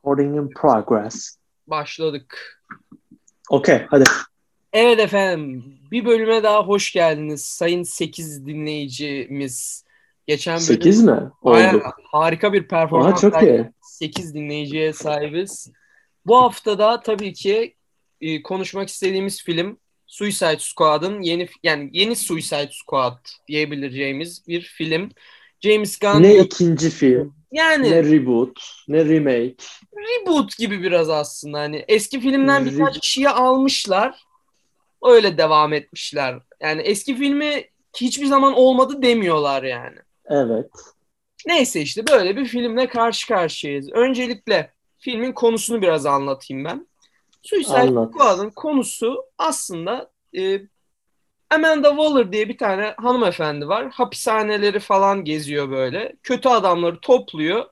Recording in progress. Başladık. Okey hadi. Evet efendim. Bir bölüme daha hoş geldiniz. Sayın 8 dinleyicimiz. Geçen bölüm 8 mi? Harika bir performans. Aa, çok iyi. 8 dinleyiciye sahibiz. Bu hafta da tabii ki e, konuşmak istediğimiz film Suicide Squad'ın yeni yani yeni Suicide Squad diyebileceğimiz bir film. James Gunn Ne ikinci film, yani ne reboot, ne remake. reboot gibi biraz aslında. Hani eski filmden birkaç kişiyi almışlar. Öyle devam etmişler. Yani eski filmi hiçbir zaman olmadı demiyorlar yani. Evet. neyse işte böyle bir filmle karşı karşıyayız. Öncelikle filmin konusunu biraz anlatayım ben. Suicide. Squad'ın konusu aslında e, Amanda Waller diye bir tane hanımefendi var hapishaneleri falan geziyor böyle kötü adamları topluyor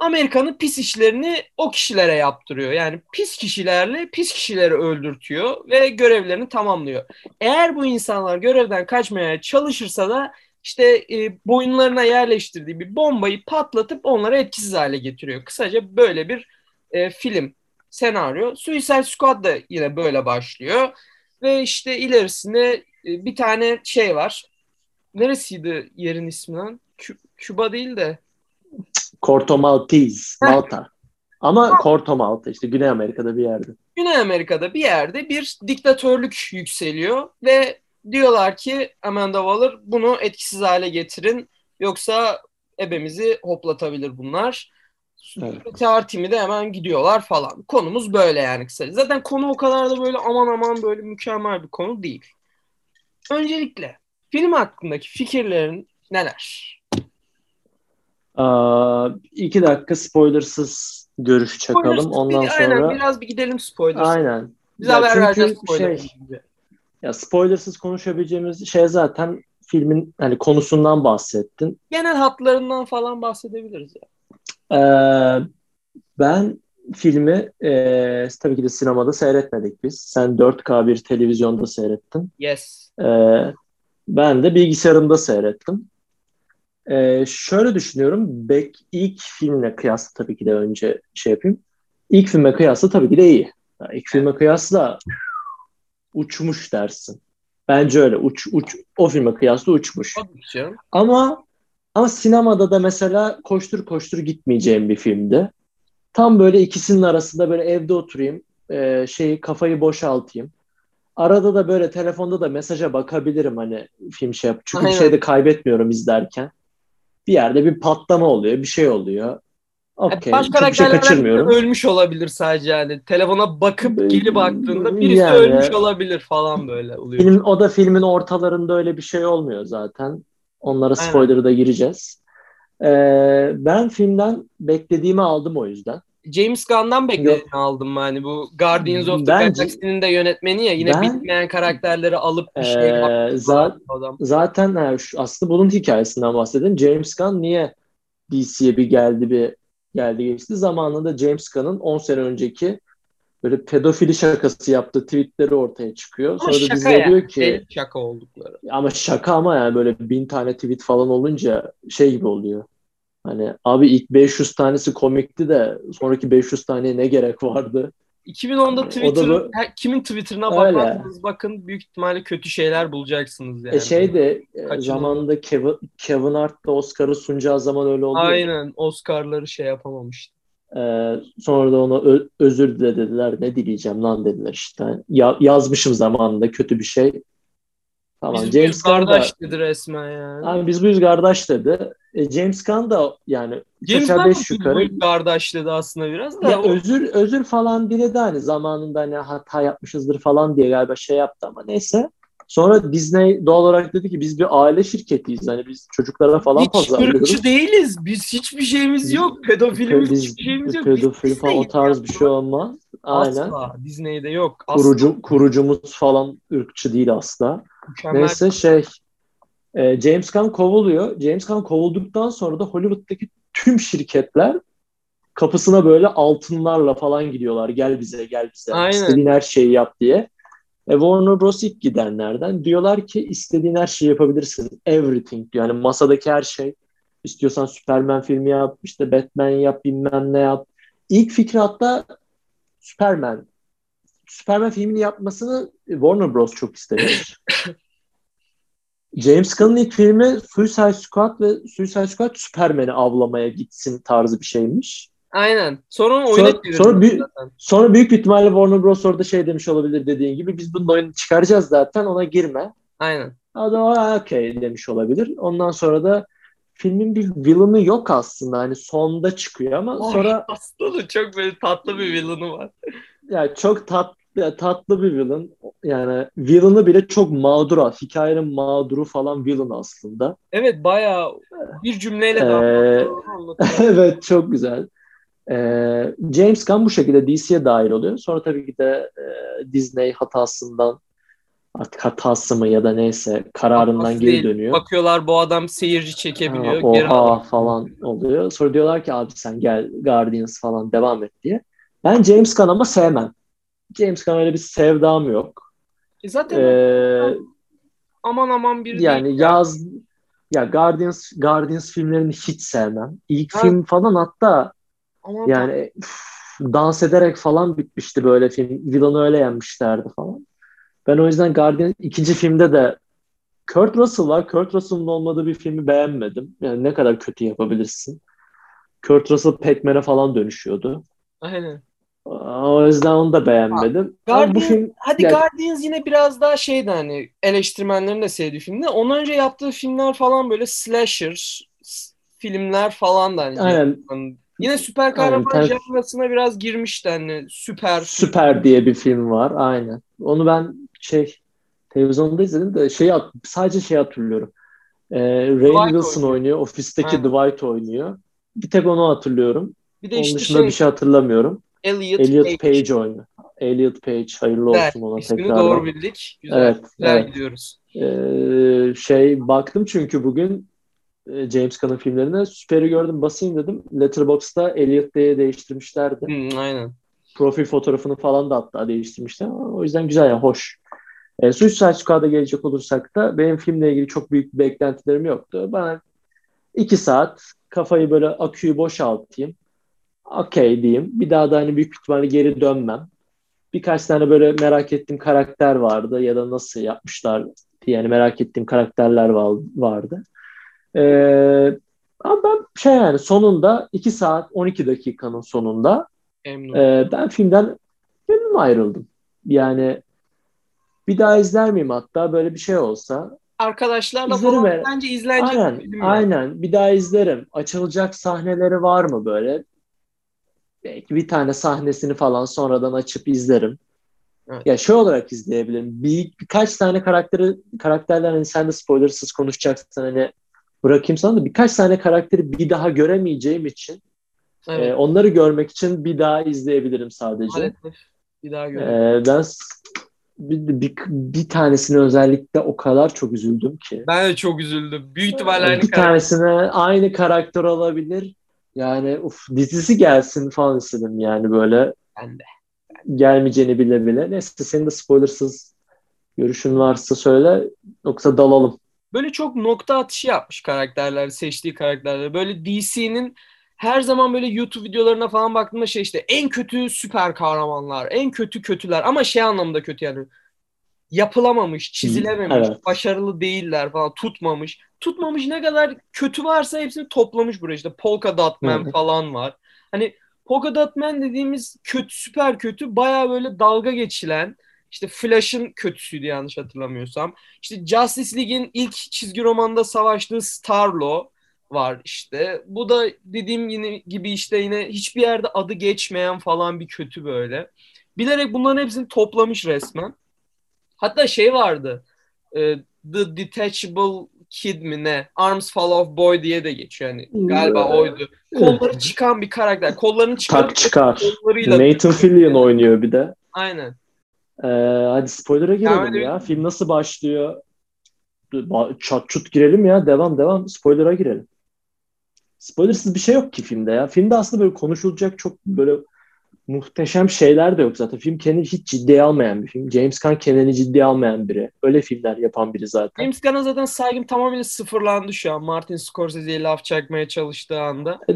Amerika'nın pis işlerini o kişilere yaptırıyor. Yani pis kişilerle pis kişileri öldürtüyor ve görevlerini tamamlıyor. Eğer bu insanlar görevden kaçmaya çalışırsa da işte e, boyunlarına yerleştirdiği bir bombayı patlatıp onları etkisiz hale getiriyor. Kısaca böyle bir e, film senaryo. Suicide Squad da yine böyle başlıyor. Ve işte ilerisinde e, bir tane şey var. Neresiydi yerin ismi lan? Kü- Küba değil de Corto Maltese. Malta. Ama Corto Malta işte Güney Amerika'da bir yerde. Güney Amerika'da bir yerde bir diktatörlük yükseliyor ve diyorlar ki Amanda Waller bunu etkisiz hale getirin yoksa ebemizi hoplatabilir bunlar. Evet. İntihar timi de hemen gidiyorlar falan. Konumuz böyle yani kısaca. Zaten konu o kadar da böyle aman aman böyle mükemmel bir konu değil. Öncelikle film hakkındaki fikirlerin neler? Aa, iki dakika spoilersız görüş çakalım. Spoilersız Ondan bir- sonra Aynen biraz bir gidelim spoiler. aynen. Biz Ya haber vereceğiz şey, ya spoilersız konuşabileceğimiz şey zaten filmin hani konusundan bahsettin. Genel hatlarından falan bahsedebiliriz ya. Ee, ben filmi e, tabii ki de sinemada seyretmedik biz. Sen 4K bir televizyonda seyrettin. Yes. Ee, ben de bilgisayarımda seyrettim. Ee, şöyle düşünüyorum. Bek ilk filmle kıyasla tabii ki de önce şey yapayım. İlk filme kıyasla tabii ki de iyi. Yani ilk filme kıyasla uçmuş dersin. Bence öyle. Uç, uç, o filme kıyasla uçmuş. Ama ama sinemada da mesela koştur koştur gitmeyeceğim bir filmdi. Tam böyle ikisinin arasında böyle evde oturayım, e, şeyi kafayı boşaltayım. Arada da böyle telefonda da mesaja bakabilirim hani film şey yap. Çünkü bir Aynen. şey de kaybetmiyorum izlerken. Bir yerde bir patlama oluyor, bir şey oluyor. Okey, baş çok bir şey kaçırmıyorum. ölmüş olabilir sadece yani. Telefona bakıp Ee, geri baktığında birisi yani- ölmüş olabilir falan böyle oluyor. Film, o da filmin ortalarında öyle bir şey olmuyor zaten. Onlara spoiler'ı da gireceğiz. Ee, ben filmden beklediğimi aldım o yüzden. James Gunn'dan beklediğini aldım hani bu Guardians of the Galaxy'nin de yönetmeni ya yine Ben- bitmeyen karakterleri alıp bir şey Ee, za- adam. zaten ha, şu, aslında bunun hikayesinden bahsedeyim. James Gunn niye DC'ye bir geldi bir geldi geçti. Zamanında James Gunn'ın 10 sene önceki böyle pedofili şakası yaptığı tweetleri ortaya çıkıyor. Ama Sonra da şaka bize ya. diyor ki şaka oldukları. ama şaka ama yani böyle bin tane tweet falan olunca şey gibi oluyor. Hani abi ilk 500 tanesi komikti de sonraki 500 taneye ne gerek vardı? 2010'da O da Twitter, bu- kimin Twitter'ına bakarsanız bakın büyük ihtimalle kötü şeyler bulacaksınız yani. E şey de e, zamanında Kevin, Kevin Hart da Oscar'ı sunacağı zaman öyle oldu. ya. Aynen Oscar'ları şey yapamamıştı. Ee, sonra da ona ö- özür dile dediler. Ne dileyeceğim lan dediler işte. Ya- yazmışım zamanında kötü bir şey. Tamam Biz James Gunn Gunn da kardeş dedi resmen yani. abi biz buyuz kardeş dedi. E, James Gunn da yani James Gunn da yukarı bu kardeş dedi aslında biraz da. ya o- özür özür falan diledi hani zamanında hani hata yapmışızdır falan diye galiba şey yaptı ama neyse. Sonra Disney doğal olarak dedi ki biz bir aile şirketiyiz. Hani biz çocuklara falan Hiç pazarlıyoruz. ırkçı değiliz. Biz hiçbir şeyimiz yok. Pedofilimiz Biz hiçbir şeyimiz yok. Biz pedofil falan o Disney'iz tarz ya. bir şey olmaz. Aynen. Asla. Disney'de yok. Asla. Kurucu, kurucumuz falan ırkçı değil asla. Mükemmel. Neyse şey e, James Gunn kovuluyor. James Gunn kovulduktan sonra da Hollywood'daki tüm şirketler kapısına böyle altınlarla falan gidiyorlar. Gel bize gel bize. Aynen. İstediğin her şeyi yap diye. E, Warner Bros. ilk gidenlerden diyorlar ki istediğin her şeyi yapabilirsin. Everything diyor. Yani masadaki her şey. İstiyorsan Superman filmi yap, işte Batman yap, bilmem ne yap. ilk fikri hatta Superman. Superman filmini yapmasını Warner Bros. çok istemiş. James Gunn'ın ilk filmi Suicide Squad ve Suicide Squad Superman'i avlamaya gitsin tarzı bir şeymiş. Aynen. Sonra onu oyuna Sonra, sonra, büyük, sonra büyük bir ihtimalle Warner Bros. orada şey demiş olabilir dediğin gibi biz bunun oyunu çıkaracağız zaten ona girme. Aynen. Adam okey demiş olabilir. Ondan sonra da filmin bir villain'ı yok aslında. Hani sonda çıkıyor ama Oy, sonra aslında çok böyle tatlı bir villain'ı var. yani çok tatlı tatlı bir villain. Yani villain'ı bile çok mağdur. Hikayenin mağduru falan villain aslında. Evet bayağı bir cümleyle Ee, anlatıyor. evet çok güzel. Ee, James Gunn bu şekilde DC'ye dahil oluyor. Sonra tabii ki de e, Disney hatasından artık hatası mı ya da neyse kararından Hatası geri değil. dönüyor. Bakıyorlar bu adam seyirci çekebiliyor. Ha, geri oha alıyor. falan oluyor. Sonra diyorlar ki abi sen gel Guardians falan devam et diye. Ben James Gunn ama sevmem. James Gunn öyle bir sevdam yok. E zaten Ee, aman aman bir yani değil. yaz ya Guardians Guardians filmlerini hiç sevmem. İlk Ha. film falan hatta Aman yani üf, dans ederek falan bitmişti böyle film. Villain'ı öyle yenmişlerdi falan. Ben o yüzden Guardians ikinci filmde de Kurt Russell var. Kurt Russell'ın olmadığı bir filmi beğenmedim. Yani ne kadar kötü yapabilirsin. Kurt Russell Pac-Man'e falan dönüşüyordu. Aynen. O yüzden onu da beğenmedim. Bu Guardian- film Hadi Ya- Guardians yine biraz daha şeydi hani eleştirmenlerin de sevdiği filmde. Ondan önce yaptığı filmler falan böyle slasher filmler falan da hani. aynen Hani Yine süper kahraman Aynen, janrasına biraz girmişti hani süper. Süper diye bir film var. Aynen. Onu ben şey televizyonda izledim de şey sadece şey hatırlıyorum. Ee, Rainn Dwight Wilson oynuyor. oynuyor. Ofisteki Aynen. Dwight oynuyor. Bir tek onu hatırlıyorum. Bir de Onun işte dışında şey, bir şey hatırlamıyorum. Elliot, Elliot Page. Page oynuyor. Elliot Page hayırlı Güzel. olsun ona İsmini tekrardan. doğru bildik. Güzel, Evet, güzel evet. gidiyoruz. Ee, şey baktım çünkü bugün e, James Gunn'ın filmlerine süperi gördüm basayım dedim. Letterboxd'da Elliot diye değiştirmişlerdi. Hmm, aynen. Profil fotoğrafını falan da hatta değiştirmişler. O yüzden güzel ya hoş. E, Suicide Squad'a gelecek olursak da benim filmle ilgili çok büyük beklentilerim yoktu. Bana iki saat kafayı böyle aküyü boşaltayım. Okey diyeyim. Bir daha da hani büyük ihtimalle geri dönmem. Birkaç tane böyle merak ettiğim karakter vardı ya da nasıl yapmışlar yani merak ettiğim karakterler va- vardı. Ee, ama ben şey yani sonunda 2 saat 12 dakikanın sonunda Memnun. ee, ben filmden memnun ayrıldım. Yani bir daha izler miyim hatta böyle bir şey olsa? Arkadaşlarla İzlerim falan bence izlenecek Aynen, aynen. Bir daha izlerim. Açılacak sahneleri var mı böyle? Belki bir tane sahnesini falan sonradan açıp izlerim. Evet. Ya şey olarak izleyebilirim. Bir, birkaç tane karakteri karakterler hani sen de spoilersız konuşacaksın hani bırakayım sana da birkaç tane karakteri bir daha göremeyeceğim için Evet, e, onları görmek için bir daha izleyebilirim sadece. maalesef. Bir daha görelim. Ee, ben bir, bir, bir tanesine özellikle o kadar çok üzüldüm ki. Ben de çok üzüldüm. Büyük ihtimalle Yani aynı bir karakter. tanesine aynı karakter olabilir. Yani uf, dizisi gelsin falan istedim yani böyle Ben de. gelmeyeceğini bile bile. Neyse senin de spoilersız görüşün varsa söyle yoksa dalalım. Böyle çok nokta atışı yapmış karakterler, seçtiği karakterler. Böyle DC'nin her zaman böyle YouTube videolarına falan baktığımda şey işte en kötü süper kahramanlar, en kötü kötüler ama şey anlamda kötü yani yapılamamış, çizilememiş, Evet. başarılı değiller falan, tutmamış. Tutmamış ne kadar kötü varsa hepsini toplamış buraya. İşte Polka Dot Man Evet. falan var. Hani Polka Dot Man dediğimiz kötü, süper kötü baya böyle dalga geçilen işte Flash'ın kötüsüydü yanlış hatırlamıyorsam. İşte Justice League'in ilk çizgi romanda savaştığı Starlo var işte. Bu da dediğim gibi işte yine hiçbir yerde adı geçmeyen falan bir kötü böyle. Bilerek bunların hepsini toplamış resmen. Hatta şey vardı. e, The Detachable Kid mi ne? Arms Fall Off Boy diye de geçiyor yani. Galiba oydu. Kolları çıkan bir karakter. Kollarını çıkarıp Tak çıkar. Nathan Fillion oynuyor bir de. aynen. Ee, hadi spoiler'a girelim Devam ya. Film nasıl başlıyor? Ba- Çat çut girelim ya. Devam devam. Spoiler'a girelim. Spoilersız bir şey yok ki filmde ya. Filmde aslında böyle konuşulacak çok böyle muhteşem şeyler de yok zaten. Film kendini hiç ciddiye almayan bir film. James Gunn kendini ciddiye almayan biri. Öyle filmler yapan biri zaten. James Gunn'a zaten saygım tamamıyla sıfırlandı şu an. Martin Scorsese'ye laf çakmaya çalıştığı anda. E,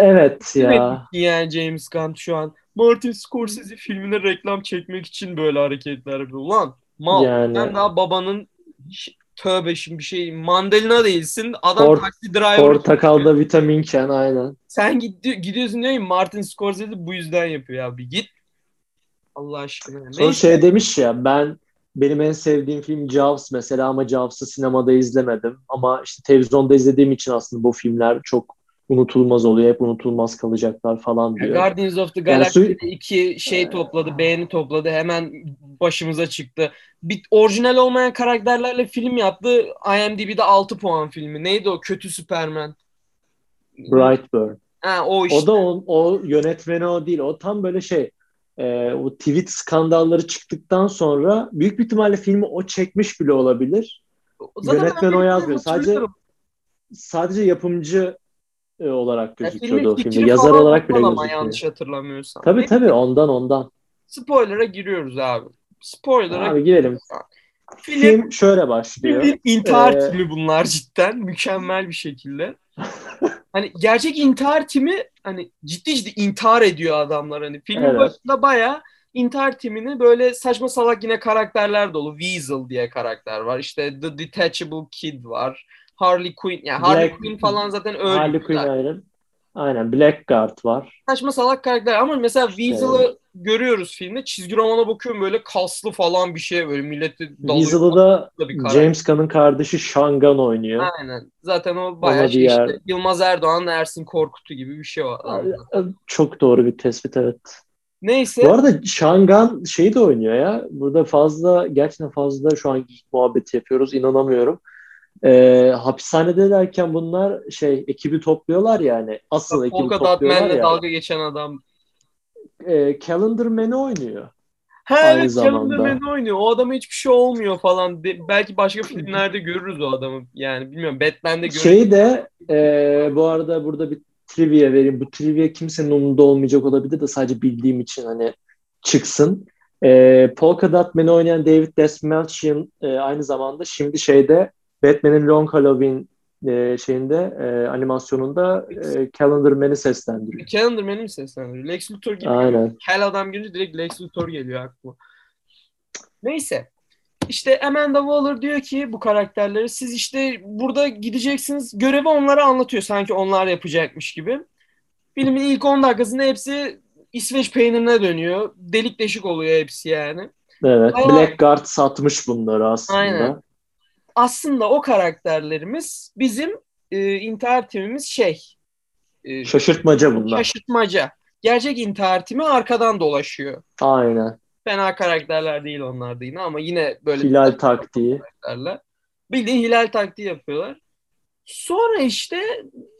evet ya. Yani James Gunn şu an Martin Scorsese filmine reklam çekmek için böyle hareketler yapıyor. Ulan mal. Yani- Sen daha babanın tövbe şimdi bir şey mandalina değilsin. Adam Port- taksi driver. Portakalda vitaminken aynen. Sen gidi- gidiyorsun diyor Martin Scorsese bu yüzden yapıyor ya. Bir git. Allah aşkına. Sonra Neyse. şey demiş ya ben benim en sevdiğim film Jaws mesela ama Jaws'ı sinemada izlemedim. Ama işte televizyonda izlediğim için aslında bu filmler çok unutulmaz oluyor. Hep unutulmaz kalacaklar falan diyor. Guardians of the Yani Galaxy'de su- iki şey topladı, beğeni topladı. Hemen başımıza çıktı. Bir orijinal olmayan karakterlerle film yaptı. IMDb'de 6 puan filmi. Neydi o? Kötü Superman. Brightburn. Ha, o işte. O da o, o yönetmeni o değil. O tam böyle şey e, o tweet skandalları çıktıktan sonra büyük bir ihtimalle filmi o çekmiş bile olabilir. Zaten yönetmen o yazmıyor. Sadece. Sadece yapımcı e, olarak gözüküyordu filmin o filmde. Yazar olarak bile gözükmüyor. yanlış hatırlamıyorsam. Tabii tabii ondan ondan. Spoiler'a giriyoruz abi. Spoiler'a Abi girelim. Film, Film şöyle başlıyor. Filmin intihar Ee, timi bunlar cidden mükemmel bir şekilde. hani gerçek intihar timi hani ciddi ciddi intihar ediyor adamlar hani filmin Evet. başında bayağı intihar timini böyle saçma salak yine karakterler dolu. Weasel diye karakter var. İşte The Detachable Kid var. Harley Quinn yani Harley Black- Quinn falan zaten öyle. Harley Quinn ayrı. Aynen Blackguard var. Saçma salak karakter ama mesela İşte- Weasel'ı görüyoruz filmde. Çizgi romana bakıyorum böyle kaslı falan bir şey böyle milleti dalıyor. Weasel'ı da. James Gunn'ın kardeşi Shangan oynuyor. Aynen. Zaten o bayağı şey diğer- işte Yılmaz Erdoğan, Ersin Korkut'u gibi bir şey adamda. Çok doğru bir tespit evet. Neyse. Bu arada Shangan şeyi de oynuyor ya. Burada fazla gerçekten fazla şu an muhabbeti yapıyoruz. inanamıyorum. Ee, hapishanede derken bunlar şey ekibi topluyorlar yani. Asıl ekibi Polka Dot topluyorlar ya. dalga geçen adam. Ee, Calendar Man'i oynuyor. Ha Aynı evet zamanda. Calendar Man oynuyor. O adama hiçbir şey olmuyor falan. De- belki başka filmlerde görürüz o adamı. Yani bilmiyorum Batman'de görürüz. Şey de e, bu arada burada bir trivia vereyim. Bu trivia kimsenin umurunda olmayacak olabilir de sadece bildiğim için hani çıksın. E, Polka Dot Man'i oynayan David Dastmalchian e, aynı zamanda şimdi şeyde Batman'in Long Halloween e, şeyinde e, animasyonunda e, Calendar Man'i seslendiriyor. Calendar Man'i mi seslendiriyor? Lex Luthor gibi. Aynen. Kel adam görünce direkt Lex Luthor geliyor aklıma. Neyse. İşte Amanda Waller diyor ki bu karakterleri siz işte burada gideceksiniz görevi onlara anlatıyor sanki onlar yapacakmış gibi. Filmin ilk 10 dakikasında hepsi İsveç peynirine dönüyor. Delik deşik oluyor hepsi yani. Evet. Ama- Blackguard satmış bunları aslında. Aynen. Aslında o karakterlerimiz bizim e, intihar timimiz şey e, Şaşırtmaca bunlar. şaşırtmaca. Gerçek intihar timi arkadan dolaşıyor. Aynen. Fena karakterler değil onlar da yine ama yine böyle Hilal taktiği. karakterler. Bildiğin hilal taktiği yapıyorlar. Sonra işte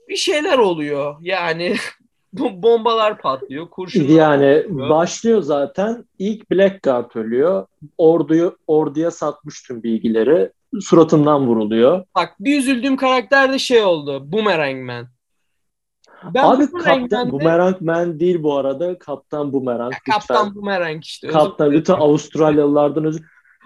bir şeyler oluyor. Yani bombalar patlıyor. Kurşunlar Yani patlıyor. başlıyor zaten. İlk Blackguard ölüyor. Orduyu orduya satmış tüm bilgileri. Suratından vuruluyor. Bak bir üzüldüğüm karakter de şey oldu. Boomerang Man. Ben Abi Boomerang Kaptan Man'de- Boomerang Man değil bu arada. Kaptan Boomerang. Ya, lütfen. Kaptan Boomerang işte. Kaptan lütfen Avustralyalılardan özür.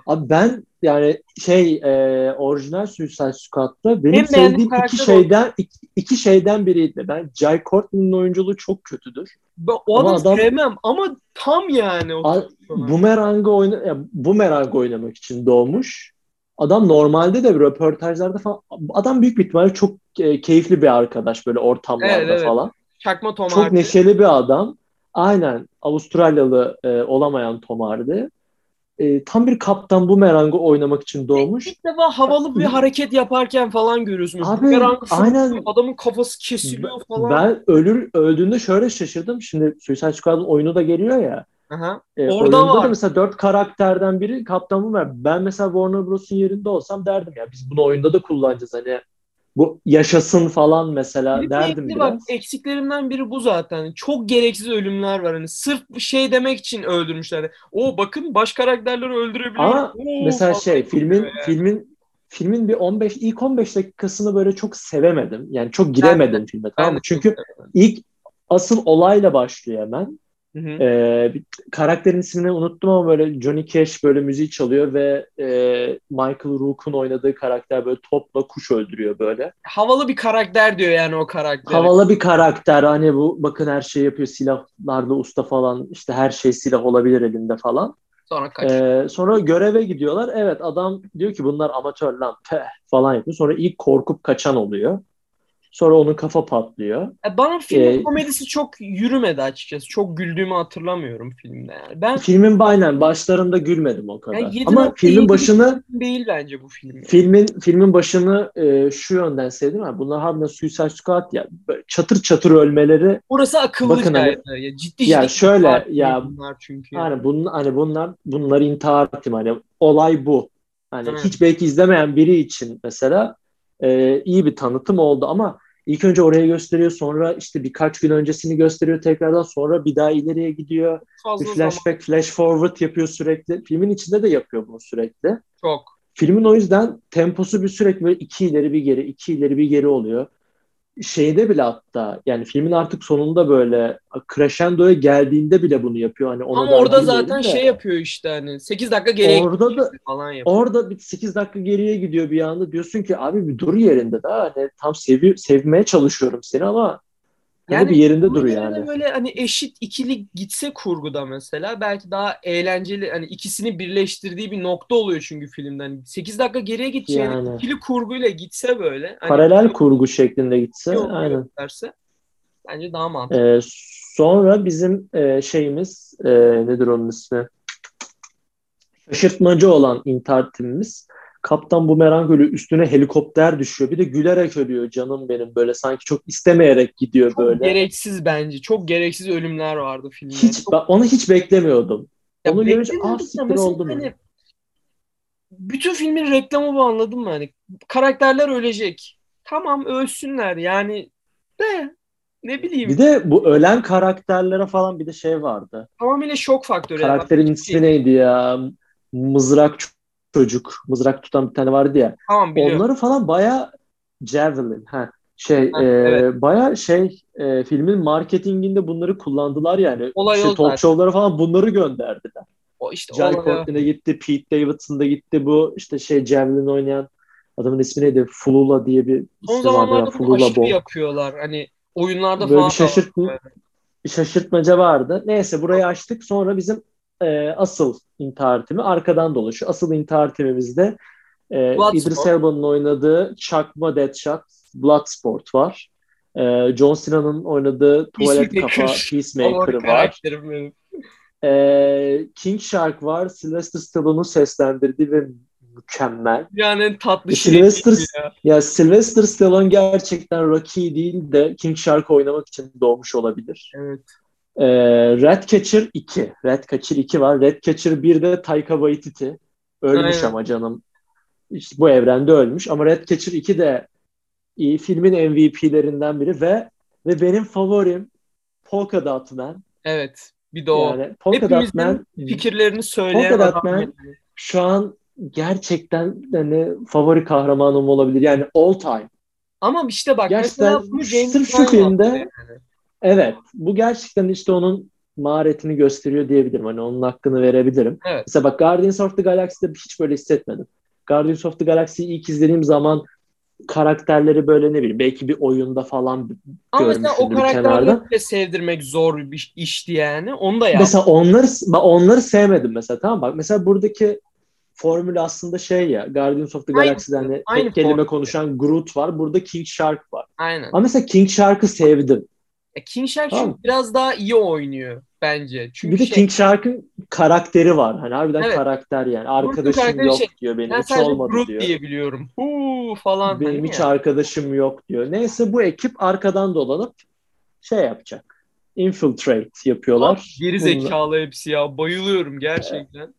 Abi ben yani şey e, orijinal Suicide Squad'da benim En sevdiğim iki şeyden iki, iki şeyden biriydi. Ben Jai Courtney'nin oyunculuğu çok kötüdür. Ben o adamı adam- sevmem ama tam yani. O A- Boomerang'ı oyna ya, Boomerang oynamak için doğmuş. Adam normalde de röportajlarda falan adam büyük bir ihtimalle çok e, keyifli bir arkadaş böyle ortamlarda Evet, evet. falan. Çakma Tom Çok Hardy. neşeli bir adam. Aynen Avustralyalı e, olamayan Tom Hardy. E, tam bir kaptan Boomerang'ı oynamak için doğmuş. İlk defa havalı bir hareket yaparken falan görüyorsun. Abi, aynen. Adamın kafası kesiliyor falan. Ben ölür öldüğünde şöyle şaşırdım. Şimdi Suicide Squad'ın oyunu da geliyor ya. Aha. E, Orada var. da mesela dört karakterden biri Kaptan Boomerang. Ben mesela Warner Bros'un yerinde olsam derdim ya biz bunu oyunda da kullanacağız hani bu yaşasın falan mesela Bir derdim de biraz. Bak eksiklerimden biri bu zaten. Çok gereksiz ölümler var. Hani sırf şey demek için öldürmüşler. O bakın baş karakterleri öldürebiliyor. Ama Oo, mesela şey filmin yani. filmin filmin bir 15 ilk 15 dakikasını böyle çok sevemedim. Yani çok giremedim filme tamam mı? Ben Çünkü ilk asıl olayla başlıyor hemen. Hı hı. Ee, karakterin ismini unuttum ama böyle Johnny Cash böyle müziği çalıyor ve e, Michael Rourke'un oynadığı karakter böyle topla kuş öldürüyor böyle. Havalı bir karakter diyor yani o karakter. Havalı bir karakter hani bu bakın her şeyi yapıyor silahlarda usta falan işte her şey silah olabilir elinde falan. Sonra kaç. Ee, sonra göreve gidiyorlar. Evet adam diyor ki bunlar amatör lan peh falan yapıyor. Sonra ilk korkup kaçan oluyor. Sonra onun kafa patlıyor. E, Bana filmin Ee, komedisi çok yürümedi açıkçası. Çok güldüğümü hatırlamıyorum filmde yani. Ben Filmin aynen başlarında gülmedim o kadar. Ya yedi Ama filmin başını değil bence bu film. filmin filmin başını e, şu yönden sevdim. Yani bunlar harbiden Suicide Squad ya çatır çatır ölmeleri Burası akıllıcaydı. Bakın ya ciddi Ya ciddi şöyle, intihar ya- bunlar çünkü. hani bunlar hani bunlar bunlar intihar ettim hani olay bu. Hani Evet. hiç belki izlemeyen biri için mesela e, iyi bir tanıtım oldu ama ilk önce oraya gösteriyor sonra işte birkaç gün öncesini gösteriyor tekrardan sonra bir daha ileriye gidiyor. Fazla Bir zaman flashback, flash forward yapıyor sürekli. Filmin içinde de yapıyor bunu sürekli. çok. Filmin o yüzden temposu bir sürekli böyle iki ileri bir geri, iki ileri bir geri oluyor. Şeyde bile hatta yani filmin artık sonunda böyle crescendo'ya geldiğinde bile bunu yapıyor. Hani ona Ama orada zaten de. şey yapıyor işte hani 8 dakika geriye Orada da falan yapıyor. orada bir 8 dakika geriye gidiyor bir anda. Diyorsun ki abi bir dur yerinde daha hani tam sevi sevmeye çalışıyorum seni ama Yani bir yerinde Onun dur yerine yani. Böyle hani eşit ikili gitse kurguda mesela belki daha eğlenceli hani ikisini birleştirdiği bir nokta oluyor çünkü filmden. Hani 8 dakika geriye gideceğine Yani. ikili kurguyla gitse böyle hani Paralel kurgu şeklinde gitse aynen. gösterse bence daha mantıklı. Ee, sonra bizim e, şeyimiz e, nedir onun ismi? Şaşırtmacı olan intihar timimiz Kaptan Bumerang ölüyor. Üstüne helikopter düşüyor. Bir de gülerek ölüyor canım benim böyle. Sanki çok istemeyerek gidiyor Çok böyle. gereksiz bence. Çok gereksiz ölümler vardı filmde. Hiç, Çok- ben onu hiç beklemiyordum. Ya onu görünce ah siktir mesela oldu mu? hani bütün filmin reklamı bu anladın mı? Hani karakterler ölecek. Tamam ölsünler yani de ne bileyim Bir de bu ölen karakterlere falan bir de şey vardı. tamamıyla şok faktörü. yani. Karakterin ismi neydi ya? Mızrak çocuk. Mızrak tutan bir tane vardı ya. Tamam biliyorum. Onları falan baya Javelin. Ha, şey Ha, e, evet. baya şey e, filmin marketinginde bunları kullandılar yani. Olay işte talk show'lara falan bunları gönderdiler. O işte Jai. Courtney'de gitti, Pete Davidson da gitti. Bu işte şey Javelin oynayan adamın ismi neydi? Flula diye bir Son zamanlarda bunu Flula aşırı yapıyorlar. Hani oyunlarda Böyle falan var. bir şaşırtmaca vardı. Neyse burayı açtık. Sonra bizim e, asıl intihar timi arkadan dolaşıyor. Asıl intihar timimizde e. İdris Elba'nın oynadığı çakma Deadshot, Bloodsport var. E, John Cena'nın oynadığı tuvalet Peacemaker. kafa Peacemaker'ı Favori var. E, King Shark var. Sylvester Stallone'u seslendirdi ve mükemmel. Yani en tatlı E, şey Sylvester, ya. ya Sylvester Stallone gerçekten Rocky değil de King Shark oynamak için doğmuş olabilir. Evet. Ee, Ratcatcher 2. Ratcatcher 2 var. Ratcatcher 1'de Taika Waititi. Ölmüş Aynen. ama canım. İşte bu evrende ölmüş. Ama Ratcatcher 2 de iyi, filmin MVP'lerinden biri ve ve benim favorim Polka Dot Man. Evet. Bir de o. Yani Polka Dot Man fikirlerini söyleyen Polka Dot. Man- şu an gerçekten hani favori kahramanım olabilir. Yani all time. Ama işte bak Gerçekten mesela bunu James sırf şu filmde- yani. Evet. Bu gerçekten işte onun maharetini gösteriyor diyebilirim. Hani onun hakkını verebilirim. Evet. Mesela bak Guardians of the Galaxy'de hiç böyle hissetmedim. Guardians of the Galaxy'yi ilk izlediğim zaman karakterleri böyle ne bileyim belki bir oyunda falan Ama mesela o karakterleri de sevdirmek zor bir işti yani. Onu da yaptı. Mesela onları onları sevmedim mesela tamam bak mesela buradaki formül aslında şey ya Guardians of the Aynı- Galaxy'de hani aynı tek kelime formül. konuşan Groot var. Burada King Shark var. Aynen. Ama mesela King Shark'ı sevdim. King Shark Tamam. çünkü biraz daha iyi oynuyor bence. Çünkü bir de şey, King Shark'ın karakteri var. Hani harbiden Evet. karakter yani. Arkadaşım yok şey, diyor benim. ben Hiç olmadı Groot diyor. diye biliyorum. Huu falan. Benim hani hiç ya. arkadaşım yok diyor. Neyse bu ekip arkadan dolanıp şey yapacak. Infiltrate yapıyorlar. Geri Bunlar- zekalı hepsi ya. Bayılıyorum gerçekten.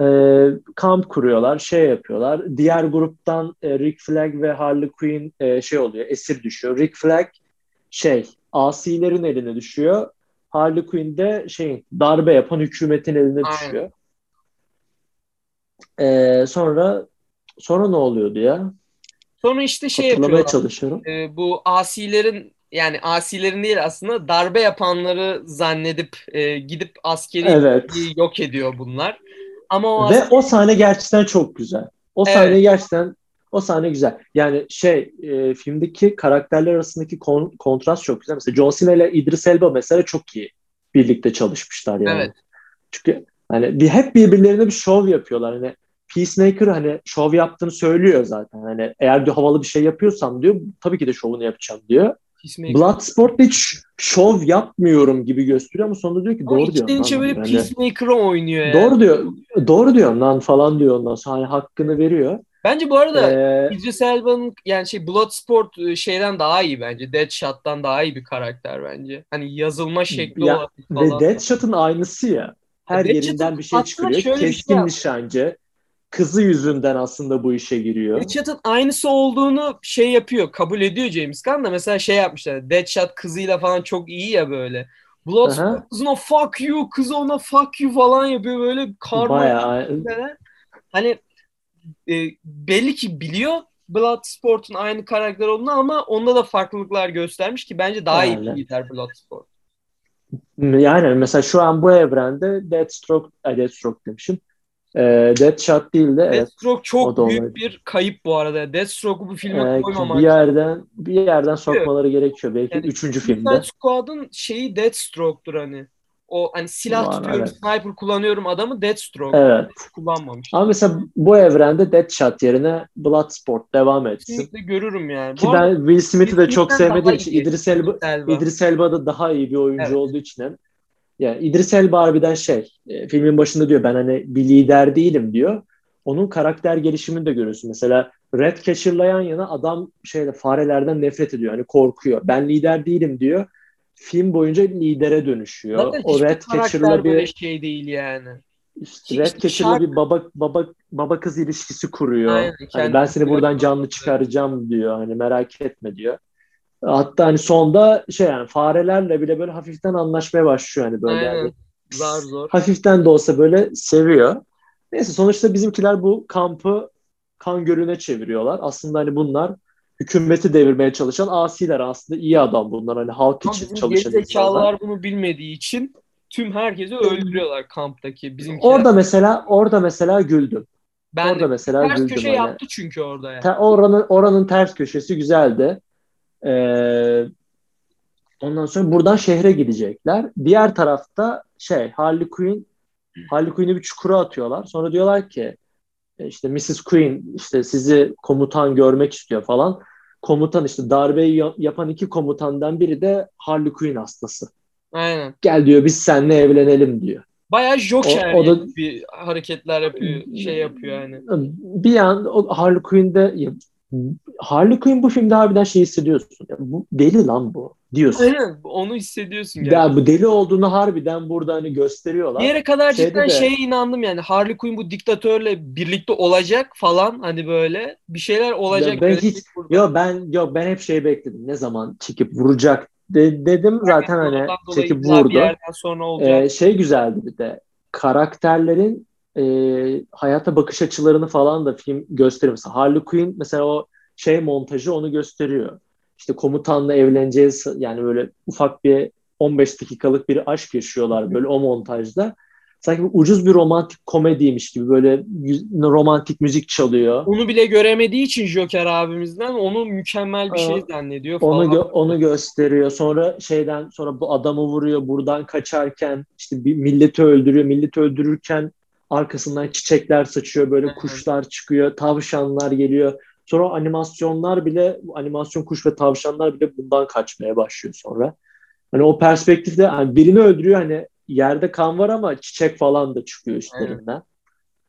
Ee, kamp kuruyorlar, şey yapıyorlar. Diğer gruptan e, Rick Flag ve Harley Quinn e, şey oluyor, esir düşüyor. Rick Flag şey, asilerin eline düşüyor. Harley Quinn de şey, darbe yapan hükümetin eline Aynen. düşüyor. Ee, sonra sonra ne oluyordu ya? Sonra işte şey Hatırlamaya yapıyorlar. çalışıyorum. E, bu asilerin yani asilerin değil aslında darbe yapanları zannedip e, gidip askeri Evet. yok ediyor bunlar. Ama o Ve asker- o sahne gerçekten çok güzel. O Evet. sahne gerçekten o sahne güzel. Yani şey e, filmdeki karakterler arasındaki kon- kontrast çok güzel. Mesela John Cena ile Idris Elba mesela çok iyi birlikte çalışmışlar yani. Evet. Çünkü hani bir, hep birbirlerine bir şov yapıyorlar. Hani Peacemaker hani şov yaptığını söylüyor zaten. Hani eğer diyor havalı bir şey yapıyorsam diyor tabii ki de şovunu yapacağım diyor. Peacemaker. Bloodsport'ta hiç şov yapmıyorum gibi gösteriyor ama sonunda diyor ki Ama doğru diyor. içten içe böyle Peacemaker'ı oynuyor yani. Doğru diyor. Doğru diyor lan falan diyor ondan sonra hani hakkını veriyor. Bence bu arada Ee, İdris Elba'nın yani şey Bloodsport e, şeyden daha iyi bence. Deadshot'tan daha iyi bir karakter bence. Hani yazılma şekli Ya, olarak ve falan. Deadshot'ın aynısı ya. Her Deadshot'ın yerinden bir şey çıkıyor. şey Keskin yap- nişancı. Kızı yüzünden aslında bu işe giriyor. Deadshot'ın aynısı olduğunu şey yapıyor, kabul ediyor James Gunn da mesela şey yapmışlar. Deadshot kızıyla falan çok iyi ya böyle. Bloodsport kızına fuck you, kız ona fuck you falan yapıyor böyle karma Bayağı. Hani e, belli ki biliyor Bloodsport'un aynı karakter olduğunu ama onda da farklılıklar göstermiş ki bence daha iyi bir Yani. lider Bloodsport. yani mesela şu an bu evrende Deathstroke, Deathstroke demişim. Ee, Deadshot değil de evet, Deathstroke o çok büyük olabilir. bir kayıp bu arada. Deathstroke'u bu filme Ee, koymamak. bir yerden bir yerden sokmaları gerekiyor. Belki Yani üçüncü filmde. Squad'ın şeyi Deathstroke'dur hani. O hani silah Var, tutuyorum, evet. sniper kullanıyorum adamı Deathstroke. Evet. Kullanmamış. Ama mesela bu evrende Deadshot yerine Bloodsport devam etsin. Kesinlikle görürüm yani. Ki Bu ben arada Will Smith'i de çok sevmediğim için iyi. İdris Elba, İdris Elba. İdris Elba da daha iyi bir oyuncu Evet. olduğu için hem yani İdris Elba harbiden şey e, filmin başında diyor ben hani bir lider değilim diyor. Onun karakter gelişimini de görüyorsun. Mesela Red Catcher'la yan yana adam şeyde farelerden nefret ediyor. Hani korkuyor. Ben lider değilim diyor. Film boyunca lidere dönüşüyor. Zaten o Red Catcher'la bir şey değil yani. işte Red Catcher'la bir baba baba baba kız ilişkisi kuruyor. Aynen, Hani ben seni buradan canlı çıkaracağım diyor. Hani merak etme diyor. Hatta hani sonda şey yani farelerle bile böyle hafiften anlaşmaya başlıyor hani böyle Aynen. yani. Zar zor. Hafiften de olsa böyle seviyor. Neyse sonuçta bizimkiler bu kampı kan gölüne çeviriyorlar. Aslında hani bunlar hükümeti devirmeye çalışan asiler aslında iyi adam bunlar hani halk Ama için çalışan insanlar. bunu bilmediği için tüm herkesi öldürüyorlar kamptaki bizimkiler. Orada mesela orada mesela güldüm. ben orada mesela ters güldüm köşe hani. yaptı çünkü orada yani. Te- oranın oranın ters köşesi güzeldi. Ee, ondan sonra buradan şehre gidecekler. Diğer tarafta şey Harley Quinn Harley Quinn'i bir çukura atıyorlar. Sonra diyorlar ki işte Mrs. Quinn işte sizi komutan görmek istiyor falan. Komutan işte darbeyi ya- yapan iki komutandan biri de Harley Quinn hastası. Aynen. Gel diyor biz seninle evlenelim diyor. Bayağı Joker O- o da- bir hareketler yapıyor, şey yapıyor yani. Bir an o Harley Quinn'de Harley Quinn bu filmde harbiden şey hissediyorsun. Ya, bu deli lan bu diyorsun. Aynen onu hissediyorsun gerçekten. Ya bu deli olduğunu harbiden burada hani gösteriyorlar. Bir yere kadar Şeyde cidden de- şeye inandım yani Harley Quinn bu diktatörle birlikte olacak falan hani böyle bir şeyler olacak. Ya ben böyle hiç-. Yo ben yo ben hep şey bekledim. Ne zaman çekip vuracak de- dedim zaten hani çekip illa Bir vurdu. yerden sonra olacak. Ee, şey güzeldi bir de karakterlerin e, hayata bakış açılarını falan da film gösteriyor. Mesela Harley Quinn mesela o şey montajı onu gösteriyor. İşte komutanla evleneceğiz yani böyle ufak bir 15 dakikalık bir aşk yaşıyorlar böyle o montajda. Sanki bir ucuz bir romantik komediymiş gibi böyle romantik müzik çalıyor. Onu bile göremediği için Joker abimizden onu mükemmel bir şey zannediyor Onu falan. gö- onu gösteriyor. Sonra şeyden sonra bu adamı vuruyor. Buradan kaçarken işte bir milleti öldürüyor. Milleti öldürürken arkasından çiçekler saçıyor. Böyle kuşlar çıkıyor. Tavşanlar geliyor. Sonra animasyonlar bile animasyon kuş ve tavşanlar bile bundan kaçmaya başlıyor sonra. Hani o perspektifte hani birini öldürüyor hani yerde kan var ama çiçek falan da çıkıyor üstlerinden.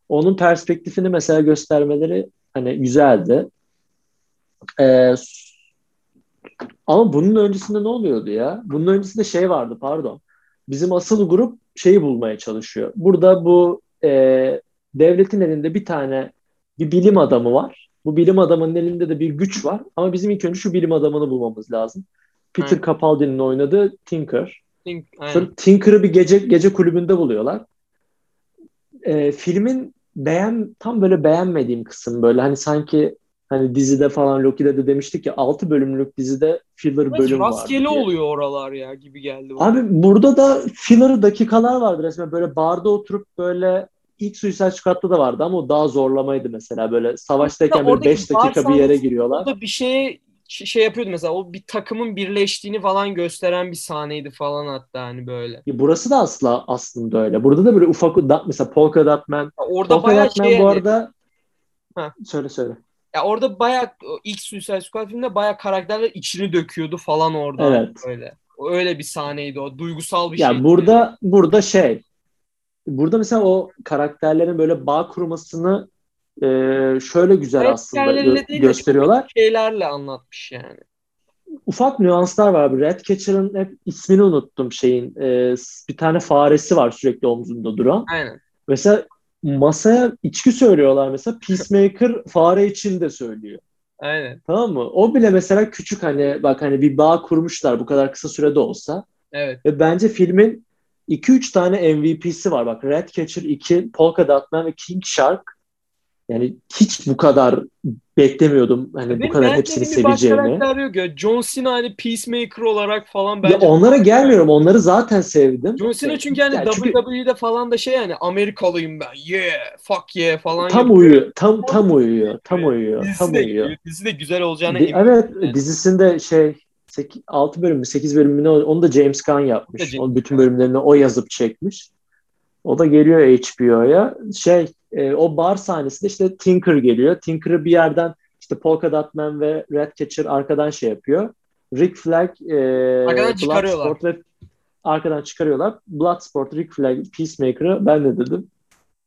Onun perspektifini mesela göstermeleri hani güzeldi. Ee, ama bunun öncesinde ne oluyordu ya? Bunun öncesinde şey vardı pardon. Bizim asıl grup şeyi bulmaya çalışıyor. Burada bu e, devletin elinde bir tane bir bilim adamı var. Bu bilim adamının elinde de bir güç var. Ama bizim ilk önce şu bilim adamını bulmamız lazım. Peter Evet. Capaldi'nin oynadığı Tinker. Aynen. Sonra Tinker'ı bir gece gece kulübünde buluyorlar. Ee, filmin beğen tam böyle beğenmediğim kısım böyle hani sanki Hani dizide falan Loki'de de demiştik ya 6 bölümlük dizide filler bölüm var. Rastgele oluyor oralar ya gibi geldi. bana. Abi burada da filler dakikalar vardı resmen böyle barda oturup böyle ilk Suicide Squad'da da vardı ama o daha zorlamaydı mesela böyle savaştayken böyle Oradaki 5 dakika bir yere giriyorlar. Orada bir şeye ş- şey yapıyordu mesela o bir takımın birleştiğini falan gösteren bir sahneydi falan hatta hani böyle. Ya Burası da asla aslında öyle. Burada da böyle ufak da, mesela Polka Dot Man. Orada Polka bayağı Dot Man şey bu yani- arada Ha. söyle söyle. Ya orada bayağı o ilk Suicide Squad filminde bayağı karakterler içini döküyordu falan orada Evet. öyle. Öyle bir sahneydi o duygusal bir Ya şey. burada burada şey burada mesela o karakterlerin böyle bağ kurmasını e, şöyle güzel aslında gö- değil gösteriyorlar. şeylerle anlatmış yani. Ufak nüanslar var. abi. Ratcatcher'ın hep ismini unuttum şeyin. E, bir tane faresi var sürekli omzunda duran. Aynen. Mesela masaya içki söylüyorlar mesela. Peacemaker fare için de söylüyor. Aynen. Tamam mı? O bile mesela küçük hani bak hani bir bağ kurmuşlar bu kadar kısa sürede olsa. Evet. Ve bence filmin 2-3 tane MVP'si var. Bak Ratcatcher 2, Polka Dot Man ve King Shark. Yani hiç bu kadar beklemiyordum hani bu Benim kadar hepsini seveceğimi. yok ya. John Cena hani Peacemaker olarak falan Ya bence. onlara gelmiyorum. Onları zaten sevdim. John Cena çünkü hani Ya çünkü WWE'de falan da şey yani Amerikalıyım ben. Yeah, fuck yeah falan tam yapıyor. uyuyor. Tam tam uyuyor. Tam uyuyor. Dizisi Tam de, uyuyor. dizisi de güzel olacağına eminim. evet yani. dizisinde şey 8, 6 bölüm mü 8 bölüm mü onu da James Gunn yapmış. James O bütün bölümlerini o yazıp çekmiş. O da geliyor HBO'ya. Şey e, o bar sahnesinde işte Tinker geliyor. Tinker'ı bir yerden işte Polka Dot Man ve Ratcatcher arkadan şey yapıyor. Rick Flag e, Arkadan çıkarıyorlar. Ve arkadan çıkarıyorlar. Bloodsport, Rick Flag, Peacemaker'ı ben de dedim.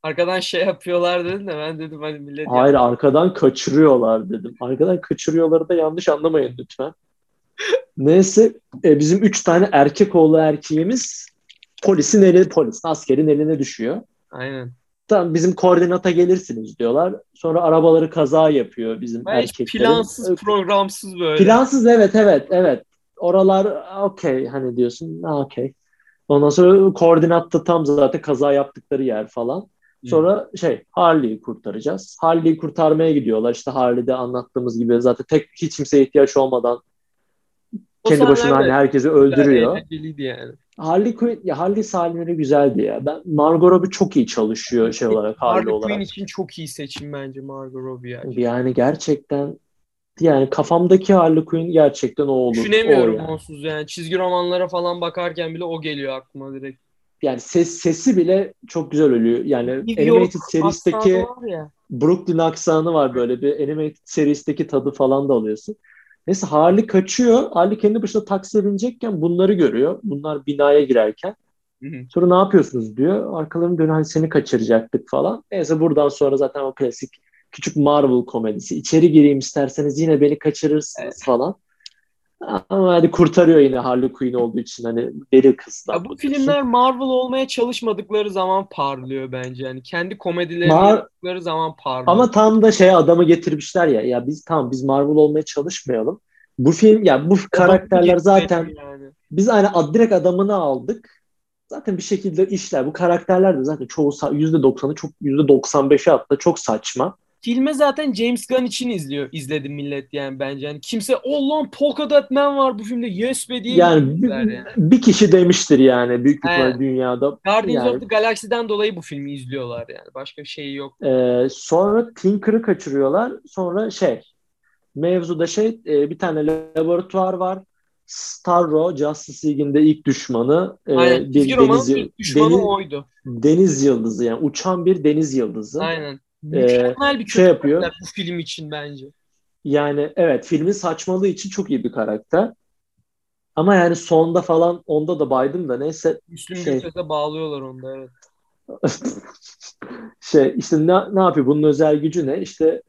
Arkadan şey yapıyorlar dedin de ben dedim hani millet Hayır arkadan kaçırıyorlar dedim. Arkadan kaçırıyorları da yanlış anlamayın lütfen. Neyse e, bizim üç tane erkek oğlu erkeğimiz polisin eli, polisin askerin eline düşüyor. Aynen. Tamam bizim koordinata gelirsiniz diyorlar. Sonra arabaları kaza yapıyor bizim hiç erkeklerin. plansız, programsız böyle. Plansız evet evet evet. Oralar okey hani diyorsun okey. Ondan sonra koordinatta tam zaten kaza yaptıkları yer falan. Sonra şey Harley'i kurtaracağız. Harley'i kurtarmaya gidiyorlar. İşte Harley'de anlattığımız gibi zaten tek hiç kimseye ihtiyaç olmadan O kendi başına hani herkesi öldürüyor. Eğlenceliydi yani. Harley Quinn ya Harley sahneleri güzeldi ya. Ben Margot Robbie çok iyi çalışıyor şey olarak Harley Harley olarak. Quinn için çok iyi seçim bence Margot Robbie ya. Yani gerçekten yani kafamdaki Harley Quinn gerçekten o olur. Düşünemiyorum o yani. onsuz yani. Çizgi romanlara falan bakarken bile o geliyor aklıma direkt. Yani ses, sesi bile çok güzel ölüyor. Yani New animated ya. Brooklyn aksanı var böyle bir animated seristeki tadı falan da alıyorsun. Neyse Harley kaçıyor. Harley kendi başına taksiye binecekken bunları görüyor. Bunlar binaya girerken. Hı hı. Sonra ne yapıyorsunuz diyor. Arkalarını dönüyor hani seni kaçıracaktık falan. Neyse buradan sonra zaten o klasik küçük Marvel komedisi. İçeri gireyim isterseniz yine beni kaçırırsınız Evet. falan. Ama hadi kurtarıyor yine Harley Quinn olduğu için hani deli kızlar. Ya bu filmler Marvel olmaya çalışmadıkları zaman parlıyor bence. Yani kendi komedilerini Mar- yaptıkları zaman parlıyor. Ama tam da şey adamı getirmişler ya. Ya biz tamam biz Marvel olmaya çalışmayalım. Bu film ya bu karakterler zaten yani. biz hani ad- direkt adamını aldık. Zaten bir şekilde işler. Bu karakterler de zaten çoğu sa- %90'ı çok %95'i hatta çok saçma. Filme zaten James Gunn için izliyor, izledi millet yani bence. Yani kimse o lan Polka Dot Man var bu filmde yes be diye Yani bir, yani. bir kişi demiştir yani büyük ihtimal Evet. dünyada. Guardians Yani, of the Galaxy'den dolayı bu filmi izliyorlar yani. Başka bir şey yok. e, sonra Tinker'ı kaçırıyorlar. Sonra şey mevzuda şey e, bir tane laboratuvar var. Starro Justice League'in de ilk düşmanı e, Aynen. bir Çizgi deniz, ilk düşmanı deniz, oydu. deniz yıldızı yani uçan bir deniz yıldızı. Aynen. Mükemmel bir kötü şey yapıyor. bu film için bence. Yani evet filmin saçmalığı için çok iyi bir karakter. Ama yani sonda falan onda da baydım da neyse Müslüm Şey- Gürses'e bağlıyorlar onda evet. şey işte ne, ne yapıyor bunun özel gücü ne? İşte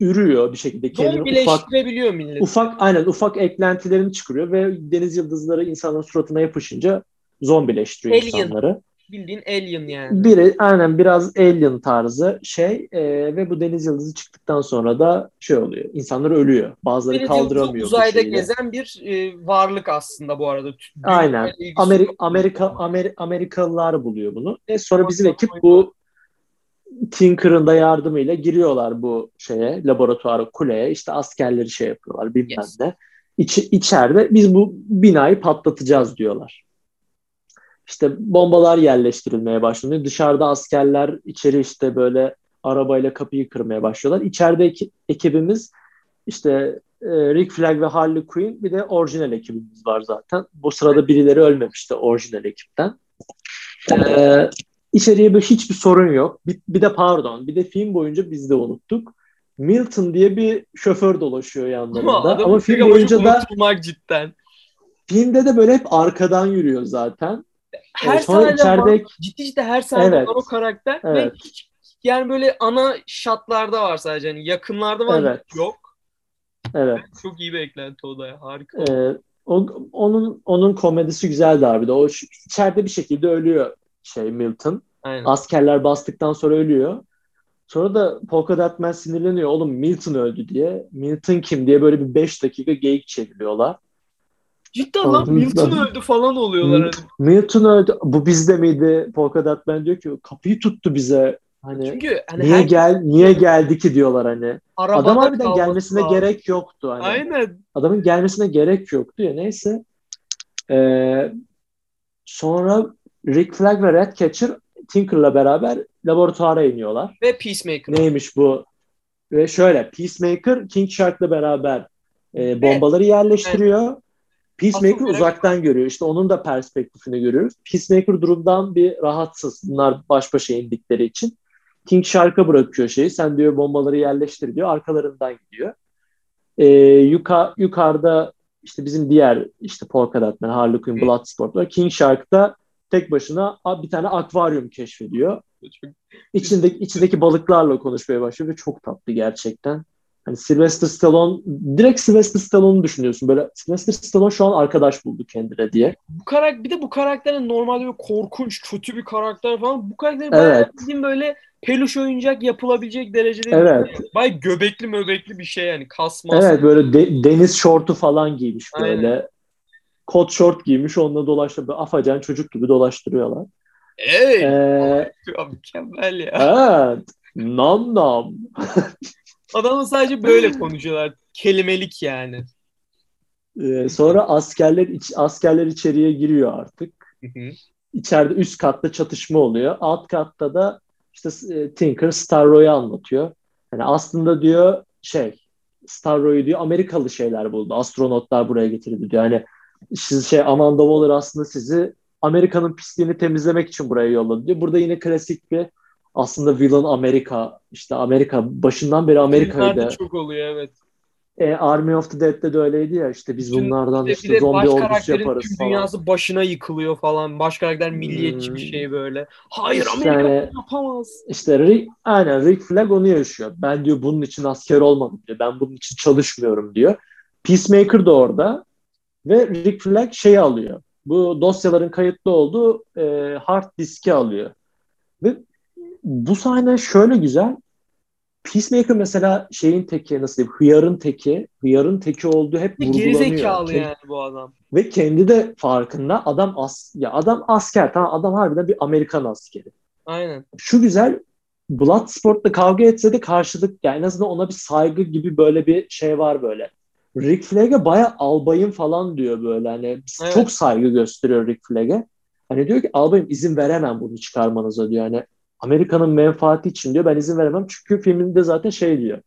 ürüyor bir şekilde kendini ufak millet. ufak aynen ufak eklentilerini çıkarıyor ve deniz yıldızları insanların suratına yapışınca zombileştiriyor Alien. insanları. Bildiğin alien yani. Biri aynen biraz alien tarzı şey e, ve bu deniz yıldızı çıktıktan sonra da şey oluyor. İnsanlar ölüyor. Bazıları Deniz kaldıramıyor uzayda şeyle. gezen bir e, varlık aslında bu arada. Dünya Aynen. ilgisi Amerika, Amer- Amerikalılar buluyor bunu. E sonra bizim ekip bu Tinker'ın da yardımıyla giriyorlar bu şeye, laboratuvara, kuleye. İşte askerleri şey yapıyorlar bilmem yes. ne. İç, içeride biz bu binayı patlatacağız diyorlar. İşte bombalar yerleştirilmeye başlanıyor. Dışarıda askerler içeri işte böyle arabayla kapıyı kırmaya başlıyorlar. İçeride ekibimiz işte e, Rick Flag ve Harley Quinn bir de orijinal ekibimiz var zaten. Bu sırada birileri ölmemişti orijinal ekipten. Ee, içeriye bir hiçbir sorun yok. Bir, bir de pardon bir de film boyunca biz de unuttuk. Milton diye bir şoför dolaşıyor yanlarında. Ama, Ama film boyunca da cidden. Filmde de böyle hep arkadan yürüyor zaten. Her ee, sonra içeride var. ciddi ciddi her sahnede evet. var o karakter evet. ve hiç yani böyle ana şatlarda var sadece hani yakınlarda var evet. yok. Evet. Çok iyi bir eklenti o da. Harika. Ee, o, onun onun komedisi güzeldi abi de. O içeride bir şekilde ölüyor şey Milton. Aynen. Askerler bastıktan sonra ölüyor. Sonra da Polka Dot Man sinirleniyor. Oğlum Milton öldü diye. Milton kim diye böyle bir 5 dakika geyik çeviriyorlar. Cidden lan Milton öldü falan oluyorlar. Hani. Milton öldü. Bu bizde miydi? Polka Dot Man diyor ki kapıyı tuttu bize. Hani, Çünkü hani niye gel niye geldi ki diyorlar hani. Adam harbiden gelmesine var. gerek yoktu hani. Aynen. Adamın gelmesine gerek yoktu ya neyse. Ee, sonra Rick Flag ve Ratcatcher Tinker'la beraber laboratuvara iniyorlar. Ve Peacemaker. Neymiş bu? Ve şöyle Peacemaker King Shark'la beraber e, bombaları yerleştiriyor. Evet. Peacemaker Aslında uzaktan merak... görüyor. İşte onun da perspektifini görüyoruz. Peacemaker durumdan bir rahatsız. Bunlar baş başa indikleri için. King Shark'a bırakıyor şeyi. Sen diyor bombaları yerleştir diyor. Arkalarından gidiyor. Ee, yuka, yukarıda işte bizim diğer işte Polka Dot Man, Harley Quinn, Bloodsport var. King Shark'ta tek başına bir tane akvaryum keşfediyor. İçindeki, içindeki balıklarla konuşmaya başlıyor ve çok tatlı gerçekten. Hani Sylvester Stallone, direkt Sylvester Stallone'u düşünüyorsun. Böyle Sylvester Stallone şu an arkadaş buldu kendine diye. Bu karakter, bir de bu karakterin normalde bir korkunç, kötü bir karakter falan. Bu karakterin evet. bayağı böyle peluş oyuncak yapılabilecek derecede evet. Bay göbekli möbekli bir şey yani kasmaz. Evet böyle de, deniz şortu falan giymiş böyle. Aynen. Kot şort giymiş onunla dolaştı. Afacan çocuk gibi dolaştırıyorlar. Evet. Ee, mükemmel ya. Evet. Nam nam. Adamın sadece böyle konuşuyorlar. Kelimelik yani. Ee, sonra askerler iç, askerler içeriye giriyor artık. İçeride üst katta çatışma oluyor. Alt katta da işte e, Tinker Starro'yu anlatıyor. Yani aslında diyor şey Starro'yu diyor Amerikalı şeyler buldu. Astronotlar buraya getirdi diyor. Yani siz şey Amanda Waller aslında sizi Amerika'nın pisliğini temizlemek için buraya yolladı diyor. Burada yine klasik bir aslında villain Amerika işte Amerika başından beri Amerika'ydı. çok oluyor evet. E, Army of the Dead'de de öyleydi ya işte biz Bütün, bunlardan işte de zombi ordusu yaparız tüm falan. dünyası başına yıkılıyor falan. Baş karakter milliyetçi hmm. bir şey böyle. Hayır işte Amerika yani, yapamaz. İşte Rick, aynen Rick Flag onu yaşıyor. Ben diyor bunun için asker olmadım diyor. Ben bunun için çalışmıyorum diyor. Peacemaker da orada ve Rick Flag şeyi alıyor. Bu dosyaların kayıtlı olduğu e, hard diski alıyor. Ve bu sahne şöyle güzel. Peacemaker mesela şeyin teki nasıl diyeyim hıyarın teki hıyarın teki olduğu hep vurgulanıyor. Gerizekalı yani bu adam. Ve kendi de farkında adam as ya adam asker tamam adam harbiden bir Amerikan askeri. Aynen. Şu güzel Bloodsport'la kavga etse de karşılık yani en azından ona bir saygı gibi böyle bir şey var böyle. Rick Flag'e baya albayım falan diyor böyle hani evet. çok saygı gösteriyor Rick Flag'e. Hani diyor ki albayım izin veremem bunu çıkarmanıza diyor. Hani Amerika'nın menfaati için diyor ben izin veremem. Çünkü filminde zaten şey diyor.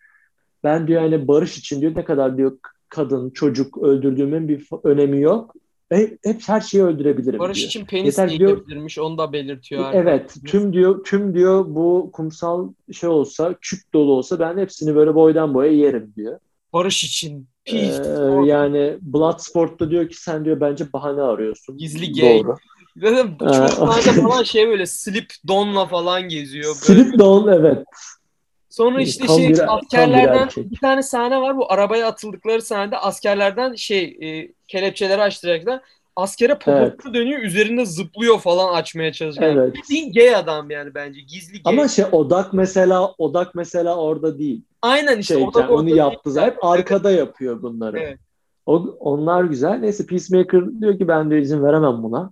Ben diyor hani barış için diyor ne kadar diyor kadın, çocuk öldürdüğümün bir önemi yok. Hep, hep her şeyi öldürebilirim Barış diyor. için penis Yeter, diyor, onu da belirtiyor. Evet, arkadaşlar. tüm diyor tüm diyor bu kumsal şey olsa, küp dolu olsa ben hepsini böyle boydan boya yerim diyor. Barış için. Peace. Ee, yani Bloodsport'ta diyor ki sen diyor bence bahane arıyorsun. Gizli gay. Doğru. Zaten çok falan şey böyle slip donla falan geziyor. Böyle. Slip don evet. Sonra işte tam şey bir, askerlerden bir, bir tane sahne var bu arabaya atıldıkları sahnede askerlerden şey e, kelepçeleri açtıracaklar. Askere poposu evet. dönüyor üzerinde zıplıyor falan açmaya çalışıyor. Evet. Bildiğin gay adam yani bence gizli gay. Ama şey odak mesela odak mesela orada değil. Aynen işte şey, odak onu yaptı zaten. Hep arkada yapıyor bunları. Evet. O, onlar güzel. Neyse Peacemaker diyor ki ben de izin veremem buna.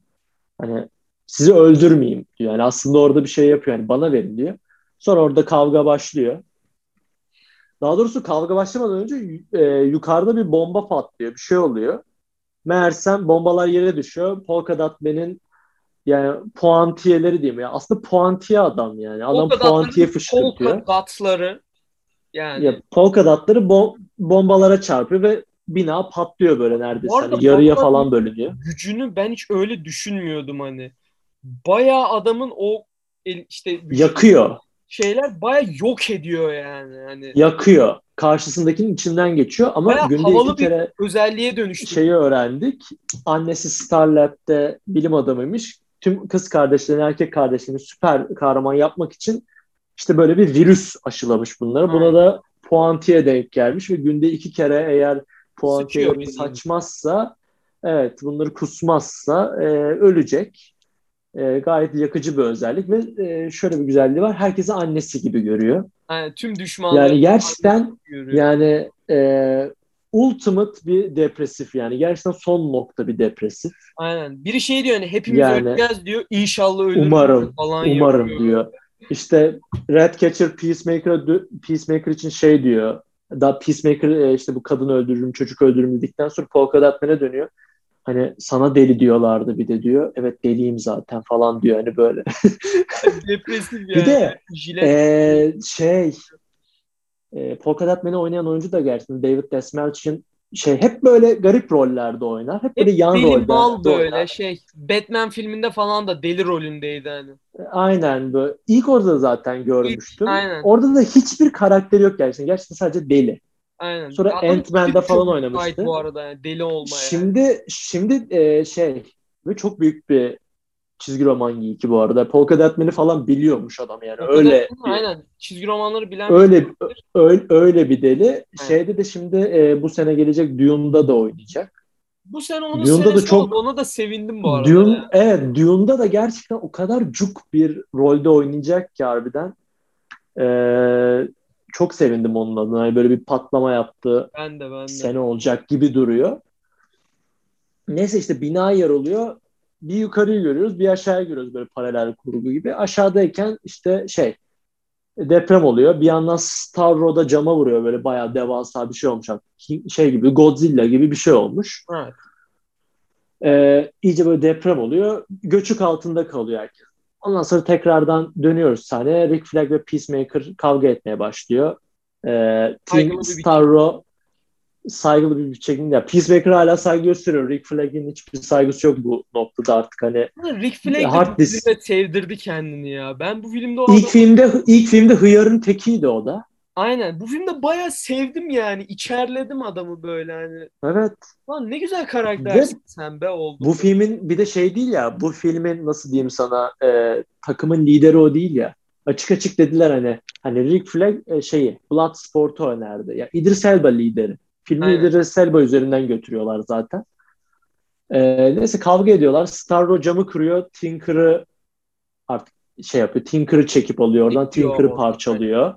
Hani sizi öldürmeyeyim diyor. Yani aslında orada bir şey yapıyor. Yani bana verin diyor. Sonra orada kavga başlıyor. Daha doğrusu kavga başlamadan önce e, yukarıda bir bomba patlıyor. Bir şey oluyor. Meğersem bombalar yere düşüyor. Polka Dot Man'in yani puantiyeleri diyeyim ya. Aslında puantiye adam yani. Adam puantiye fışkırtıyor. Polka dotları yani Ya polka dotları bom- bombalara çarpıyor ve bina patlıyor böyle neredeyse. Hani yarıya falan bölünüyor. gücünü ben hiç öyle düşünmüyordum hani. Bayağı adamın o işte Yakıyor. şeyler bayağı yok ediyor yani. Hani Yakıyor. Karşısındakinin içinden geçiyor ama Bayağı günde havalı iki kere özelliğe dönüştü. şeyi öğrendik. Annesi Starlab'de bilim adamıymış. Tüm kız kardeşlerini, erkek kardeşlerini süper kahraman yapmak için işte böyle bir virüs aşılamış bunları. Buna da puantiye denk gelmiş ve günde iki kere eğer puantiye saçmazsa evet bunları kusmazsa e, ölecek. E, gayet yakıcı bir özellik ve e, şöyle bir güzelliği var. Herkesi annesi gibi görüyor. Yani tüm düşmanları Yani gerçekten yani e, ultimate bir depresif yani gerçekten son nokta bir depresif. Aynen. Biri şey diyor hani hepimiz Yani- öleceğiz diyor. İnşallah ölürüz Umarım, falan umarım yapıyor. diyor. İşte Ratcatcher Peacemaker Peacemaker için şey diyor. Da Peacemaker e, işte bu kadın öldürürüm, çocuk öldürürüm dedikten sonra Polka Dot Man'e dönüyor. Hani sana deli diyorlardı bir de diyor. Evet deliyim zaten falan diyor hani böyle. Depresif yani. Bir de Jilet. Ee, şey e, Polka Dot Man'i oynayan oyuncu da gerçekten David Desmalchian şey hep böyle garip rollerde oynar. Hep böyle Hep yan deli rollerde mal böyle oynar. şey. Batman filminde falan da deli rolündeydi hani. Aynen böyle. İlk orada da zaten görmüştüm. aynen. Orada da hiçbir karakteri yok gerçekten. Gerçekten sadece deli. Aynen. Sonra Adam Ant-Man'de falan oynamıştı. Bu arada yani deli olmaya. Şimdi şimdi e, şey ve çok büyük bir çizgi roman geeki bu arada. Polka Dot Man'i falan biliyormuş adam yani. Öyle bir- Aynen. Çizgi romanları bilen öyle öyle, öyle bir deli. Şeyde de şimdi e, bu sene gelecek Dune'da da oynayacak. Bu sene onun Dune'da da çok- oldu. Ona da sevindim bu arada. Dune, yani. evet Dune'da da gerçekten o kadar cuk bir rolde oynayacak ki harbiden. Ee, çok sevindim onun adına. Yani böyle bir patlama yaptı Ben de ben de. sene olacak gibi duruyor. Neyse işte bina yer oluyor. Bir yukarıyı görüyoruz, bir aşağıya görüyoruz böyle paralel kurgu gibi. Aşağıdayken işte şey deprem oluyor. Bir yandan Starro'da cama vuruyor böyle bayağı devasa bir şey olmuş. Şey gibi Godzilla gibi bir şey olmuş. Evet. Ee, iyice böyle deprem oluyor. Göçük altında kalıyor herkes. Ondan sonra tekrardan dönüyoruz sahneye. Rick Flag ve Peacemaker kavga etmeye başlıyor. Ee, Team. Starro saygılı bir biçimde. Ya Peacemaker hala saygı gösteriyor. Rick Flag'in hiçbir saygısı yok bu noktada artık hani. Rick Flag Hard disk. filmde sevdirdi kendini ya. Ben bu filmde o İlk filmde ilk filmde hıyarın tekiydi o da. Aynen. Bu filmde bayağı sevdim yani. İçerledim adamı böyle hani. Evet. Lan ne güzel karaktersin sen be oldu. Bu filmin bir de şey değil ya. Bu filmin nasıl diyeyim sana e, takımın lideri o değil ya. Açık açık dediler hani hani Rick Flag e, şeyi Bloodsport'u önerdi. Ya İdris Elba lideri. Filmi Aynen. İdris Elba üzerinden götürüyorlar zaten. E, neyse kavga ediyorlar. Starro camı kırıyor. Tinker'ı artık şey yapıyor. Tinker'ı çekip alıyor oradan. Tinker'ı parçalıyor.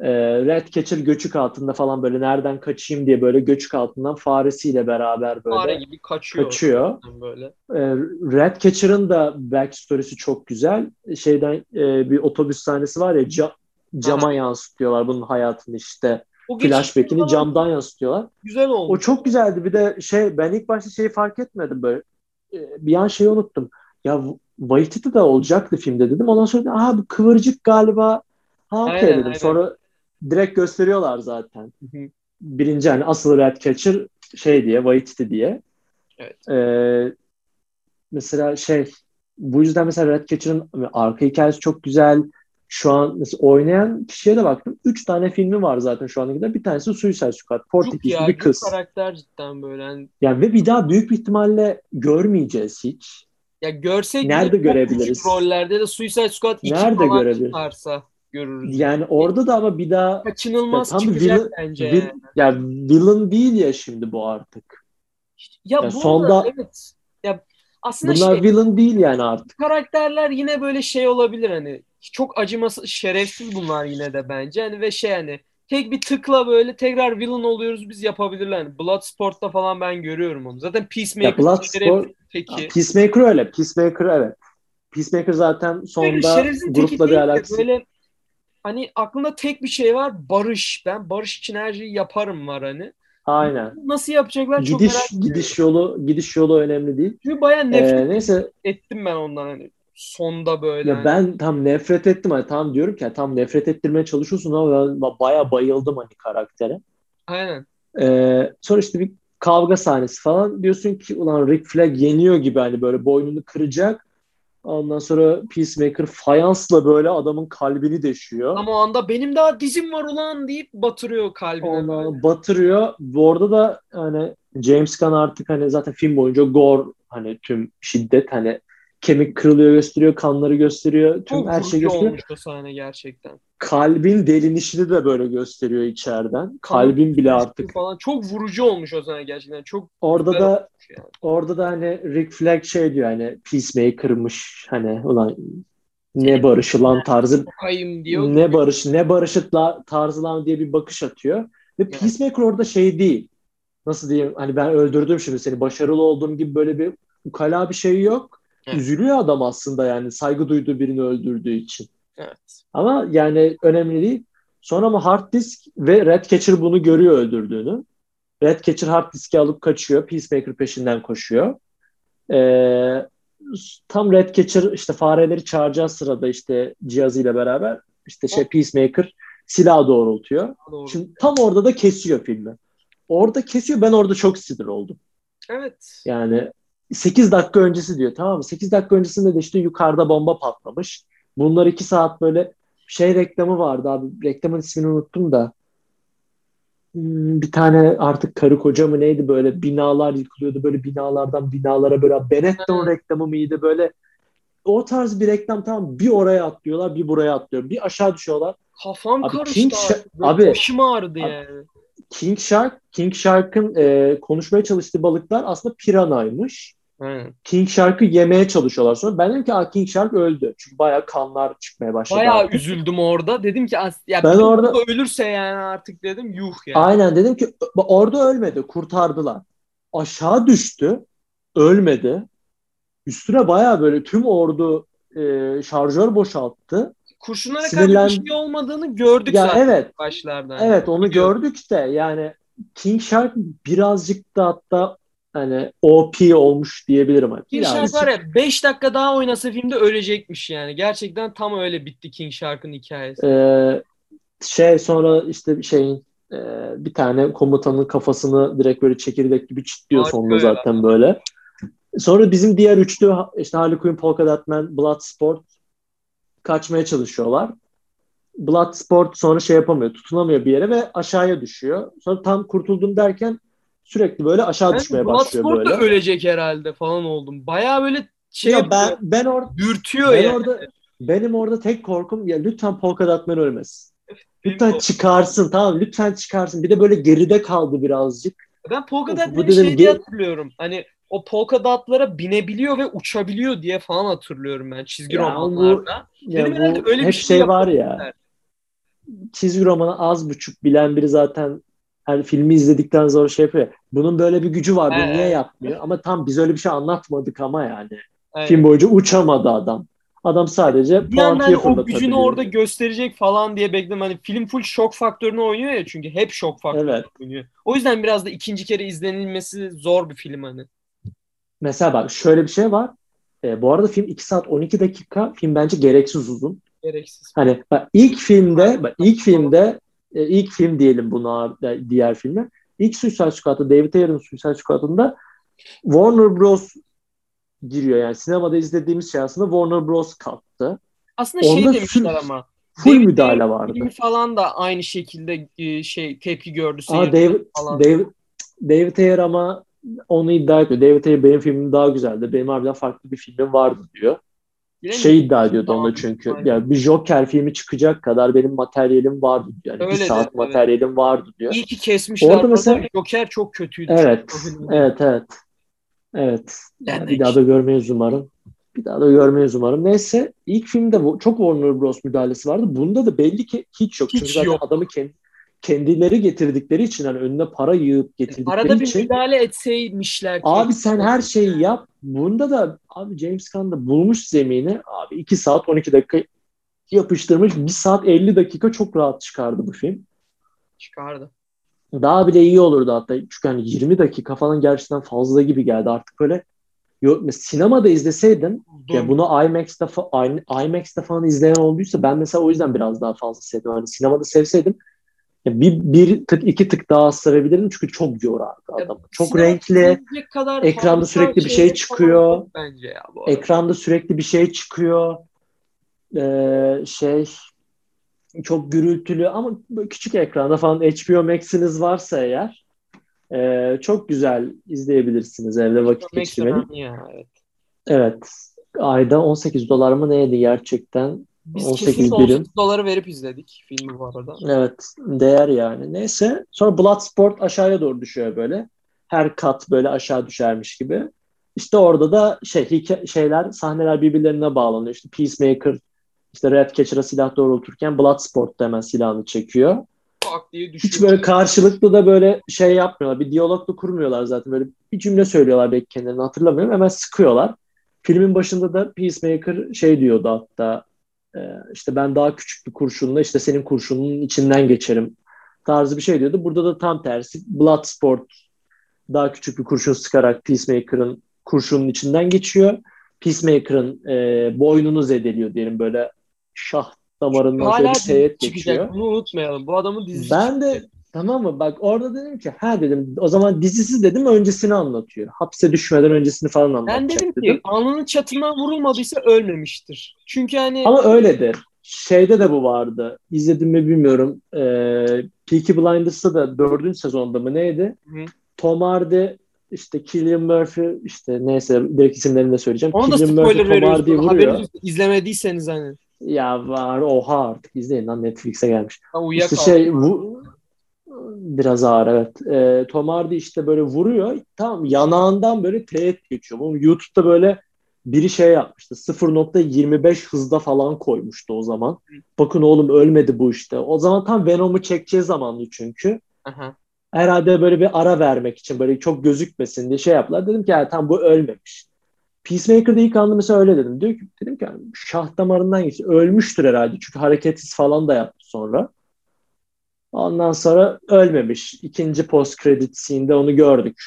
E, Ratcatcher göçük altında falan böyle nereden kaçayım diye böyle göçük altından faresiyle beraber böyle Fare gibi kaçıyor. kaçıyor. Böyle. E, Ratcatcher'ın da backstory'si çok güzel. Şeyden e, bir otobüs sahnesi var ya ca- cama Aha. yansıtıyorlar bunun hayatını işte. O Flashback'ini falan camdan yansıtıyorlar. güzel O olmuş. çok güzeldi. Bir de şey ben ilk başta şeyi fark etmedim böyle. E, bir an şeyi unuttum. Ya Waititi de olacaktı filmde dedim. Ondan sonra aha bu kıvırcık galiba. Ha okey dedim. aynen. Sonra direkt gösteriyorlar zaten. Hı hı. Birinci hani asıl Ratcatcher şey diye Waititi diye. Evet. Ee, mesela şey bu yüzden mesela Ratcatcher'ın arka hikayesi çok güzel. Şu an mesela oynayan kişiye de baktım. Üç tane filmi var zaten şu ana kadar. Bir tanesi Suicide Squad. Portekizli bir kız. Karakter cidden böyle. Yani, Yani ve bir daha büyük bir ihtimalle görmeyeceğiz hiç. ya görsek Nerede görebiliriz? rollerde de Suicide Squad 2 Nerede falan görebiliriz? çıkarsa görürüz. Yani orada da ama bir daha Kaçınılmaz Ya çıkacak villain- bence. vil, yani. ya villain değil ya şimdi bu artık. Ya Ya bu sonda- arada evet. Ya aslında Bunlar şey villain değil yani artık. karakterler yine böyle şey olabilir hani çok acımasız şerefsiz bunlar yine de bence hani ve şey hani tek bir tıkla böyle tekrar villain oluyoruz biz yapabilirler. Hani Bloodsport'ta falan ben görüyorum onu. Zaten Peacemaker Ya Bloodsport- teki. Peacemaker öyle. Peacemaker evet. Peacemaker zaten teki grupla bir alakası. Böyle hani aklında tek bir şey var barış. Ben barış için her şeyi yaparım var hani. Aynen. Nasıl yapacaklar çok Gidiş merak ediyorum. gidiş yolu gidiş yolu önemli değil. Çünkü bayağı nefret Ee, neyse ettim ben ondan hani. Sonda böyle. ya hani. ben tam nefret ettim hani tam diyorum ki tam nefret ettirmeye çalışıyorsun ama ben bayağı bayıldım hani karaktere. Aynen. Ee, sonra işte bir kavga sahnesi falan diyorsun ki ulan Rick Flag yeniyor gibi hani böyle boynunu kıracak. Ondan sonra Peacemaker fayansla böyle adamın kalbini deşiyor. Ama o anda benim daha dizim var ulan deyip batırıyor kalbine. böyle. Ondan batırıyor. Bu arada da hani James Gunn artık hani zaten film boyunca gore hani tüm şiddet hani kemik kırılıyor gösteriyor, kanları gösteriyor, tüm Çok her vurucu gösteriyor. olmuş o sahne gerçekten. Kalbin delinişini de böyle gösteriyor içeriden. Kalbin bile artık. falan çok vurucu olmuş o sahne gerçekten. Çok Orada da yani. orada da hani Rick Flag şey diyor hani Peacemaker'mış hani ulan ne barışı lan tarzı diyor. ne barış ne barışı tarzı lan diye bir bakış atıyor. Ve Evet. Peacemaker orada şey değil. Nasıl diyeyim hani ben öldürdüm şimdi seni başarılı olduğum gibi böyle bir ukala bir şey yok. Evet. Üzülüyor adam aslında yani saygı duyduğu birini öldürdüğü için. Evet. Ama yani önemli değil. Sonra ama Hard Disk ve Red Catcher bunu görüyor öldürdüğünü. Red Catcher Hard Disk'i alıp kaçıyor. Peacemaker peşinden koşuyor. Ee, tam Red Catcher işte fareleri çağıracağı sırada işte cihazıyla beraber işte şey Peacemaker silahı doğrultuyor. Doğru. Şimdi tam orada da kesiyor filmi. Orada kesiyor. Ben orada çok sinir oldum. Evet. Yani 8 dakika öncesi diyor tamam mı? 8 dakika öncesinde de işte yukarıda bomba patlamış. Bunlar 2 saat böyle şey reklamı vardı abi. Reklamın ismini unuttum da. Hmm, Bir tane artık karı koca mı neydi böyle binalar yıkılıyordu. Böyle binalardan binalara böyle Benetton reklamı mıydı böyle. O tarz bir reklam tamam bir oraya atlıyorlar bir buraya atlıyor. Bir aşağı düşüyorlar. Kafam Abi karıştı King abi. Başım ağrıdı Abi- yani. King Shark, King Shark'ın e, konuşmaya çalıştığı balıklar aslında piranaymış. Aynen. King Shark'ı yemeye çalışıyorlar sonra. Ben dedim ki Aa, King Shark öldü. Çünkü bayağı kanlar çıkmaya başladı. Bayağı artık. üzüldüm orada. Dedim ki as- ya Ben orada- ölürse yani artık dedim yuh yani. Aynen dedim ki "Ö- orada ölmedi. Kurtardılar. Aşağı düştü. Ölmedi. Üstüne bayağı böyle tüm ordu e, şarjör boşalttı. Kurşunlara Sinirlen- karşı bir şey olmadığını gördük Ya zaten evet. başlarda. Evet onu Biliyorum. gördük de yani King Shark birazcık da hatta hani OP olmuş diyebilirim. Hani King Shark var ya 5 dakika daha oynasa filmde ölecekmiş yani. Gerçekten tam öyle bitti King Shark'ın hikayesi. Ee, şey sonra işte şeyin e, bir tane komutanın kafasını direkt böyle çekirdek gibi çitliyor Harika sonunda ya. zaten böyle. Sonra bizim diğer üçlü işte Harley Quinn, Polka Dot Man, Bloodsport kaçmaya çalışıyorlar. Bloodsport sonra şey yapamıyor, tutunamıyor bir yere ve aşağıya düşüyor. Sonra tam kurtuldum derken sürekli böyle aşağı Ben düşmeye başlıyor Bloodsport böyle. ölecek herhalde falan oldum. Baya böyle şey Ya ben ben orada dürtüyor ben yani. orada benim orada tek korkum ya lütfen Polka Dot Man ölmesin. Lütfen Benim- çıkarsın tamam lütfen çıkarsın. Bir de böyle geride kaldı birazcık. Ben polka Of, dot bu bir dedim, şey diye hatırlıyorum. Hani o polka dotlara binebiliyor ve uçabiliyor diye falan hatırlıyorum ben çizgi Ya romanlarda. Ya Benim herhalde bu öyle bir hep şey şey var ya. Çizgi romanı az buçuk bilen biri zaten hani filmi izledikten sonra şey yapıyor. Bunun böyle bir gücü var. Bunu niye yapmıyor? Ama tam biz öyle bir şey anlatmadık ama yani. Aynen. Film boyunca uçamadı adam. Adam sadece bir yandan hani o gücünü orada gösterecek falan diye bekledim. Hani film full şok faktörünü oynuyor ya çünkü hep şok faktörünü Evet. oynuyor. O yüzden biraz da ikinci kere izlenilmesi zor bir film hani. Mesela bak şöyle bir şey var. Ee, bu arada film 2 saat 12 dakika. Film bence gereksiz uzun. Gereksiz. Hani bak ilk filmde bak ilk filmde e, ilk film diyelim buna e, diğer filme. İlk Suicide Squad'da David Ayer'ın Suicide Squad'ında Warner Bros giriyor yani sinemada izlediğimiz şey aslında Warner Bros kattı. Aslında şey Onda demişler full- ama. Full David müdahale Ayer vardı. Falan da aynı şekilde e, şey tepki gördü. Seyirciden David, falan. David, David Ayer ama onu iddia ediyor. David Ayer benim filmim daha güzeldi. Benim harbiden farklı bir filmim vardı diyor. Şey iddia ediyordu onda çünkü. aynen. Yani bir Joker filmi çıkacak kadar benim materyalim vardı diyor. Yani Öyle bir saat evet. materyalim vardı diyor. İyi ki kesmişler. Orada mesela- Joker çok kötüydü. Evet. Çok- Evet evet. Evet. Yani bir daha da görmeyiz umarım. Bir daha da görmeyiz umarım. Neyse ilk filmde çok Warner Bros müdahalesi vardı. Bunda da belli ki hiç yok. Hiç Çünkü zaten yok. adamı kendi, kendileri getirdikleri için hani önüne para yığıp getirdikleri Arada bir için müdahale etseymişler. abi sen her şeyi yap. Bunda da abi James Gunn da bulmuş zemini. Abi 2 saat 12 dakika yapıştırmış. 1 saat 50 dakika çok rahat çıkardı bu film. Çıkardı. Daha bile iyi olurdu hatta. Çünkü hani 20 dakika falan gerçekten fazla gibi geldi. Artık böyle Yok, sinemada izleseydim Dur. ya bunu IMAX'te fa- IMAX'te falan izleyen olduysa ben mesela o yüzden biraz daha fazla sevdim. Hani sinemada sevseydim bir, bir tık iki tık daha sevebilirdim çünkü çok yorardı adam. çok renkli. Kadar ekranda sürekli bir şey çıkıyor. Bence ya bu ekranda sürekli bir şey çıkıyor. Ee, şey çok gürültülü ama küçük ekranda falan HBO Max'iniz varsa eğer ee, çok güzel izleyebilirsiniz evde vakit geçirmeyi. Evet. evet. Ayda 18 dolar mı neydi gerçekten? Biz 18 birim. doları verip izledik filmi bu arada. Evet. Değer yani. Neyse. Sonra Bloodsport aşağıya doğru düşüyor böyle. Her kat böyle aşağı düşermiş gibi. İşte orada da şey şeyler sahneler birbirlerine bağlanıyor. İşte Peacemaker işte Red Catcher'a silah doğrulturken Bloodsport da hemen silahını çekiyor diye düşüyor. Hiç böyle karşılıklı da böyle şey yapmıyorlar. Bir diyalog da kurmuyorlar zaten. Böyle bir cümle söylüyorlar belki kendilerini hatırlamıyorum. Hemen sıkıyorlar. Filmin başında da Peacemaker şey diyordu hatta e, işte ben daha küçük bir kurşunla işte senin kurşunun içinden geçerim tarzı bir şey diyordu. Burada da tam tersi Bloodsport daha küçük bir kurşun sıkarak Peacemaker'ın kurşunun içinden geçiyor. Peacemaker'ın e, boynunu zedeliyor diyelim böyle şah damarından şöyle bir teğet geçiyor. Bunu unutmayalım. Bu adamın dizisi Ben çıktı. de tamam mı? Bak orada dedim ki ha dedim o zaman dizisiz dedim öncesini anlatıyor. Hapse düşmeden öncesini falan anlatacak Ben dedim, dedim. ki alnının çatından vurulmadıysa ölmemiştir. Çünkü hani Ama öyledir. Şeyde de bu vardı. İzledim mi bilmiyorum. Ee, Peaky Blinders'ta da dördüncü sezonda mı neydi? Hı. Tom Hardy işte Killian Murphy işte neyse direkt isimlerini de söyleyeceğim. Onu Killian da spoiler Murphy. Tom Hardy vuruyor. İzlemediyseniz hani. Ya var oha artık izleyin lan Netflix'e gelmiş. Ha, işte şey bu, biraz ağır evet. E, Tom Hardy işte böyle vuruyor. Tamam yanağından böyle teğet geçiyor. Bu YouTube'da böyle biri şey yapmıştı. 0.25 hızda falan koymuştu o zaman. Bakın oğlum ölmedi bu işte. O zaman tam Venom'u çekeceği zamandı çünkü. Aha. Herhalde böyle bir ara vermek için böyle çok gözükmesin diye şey yaptılar. Dedim ki tam bu ölmemiş. Peacemaker'da ilk anda mesela öyle dedim. Diyor ki, dedim ki yani şah damarından geçti. Ölmüştür herhalde. Çünkü hareketsiz falan da yaptı sonra. Ondan sonra ölmemiş. İkinci post credit scene'de onu gördük.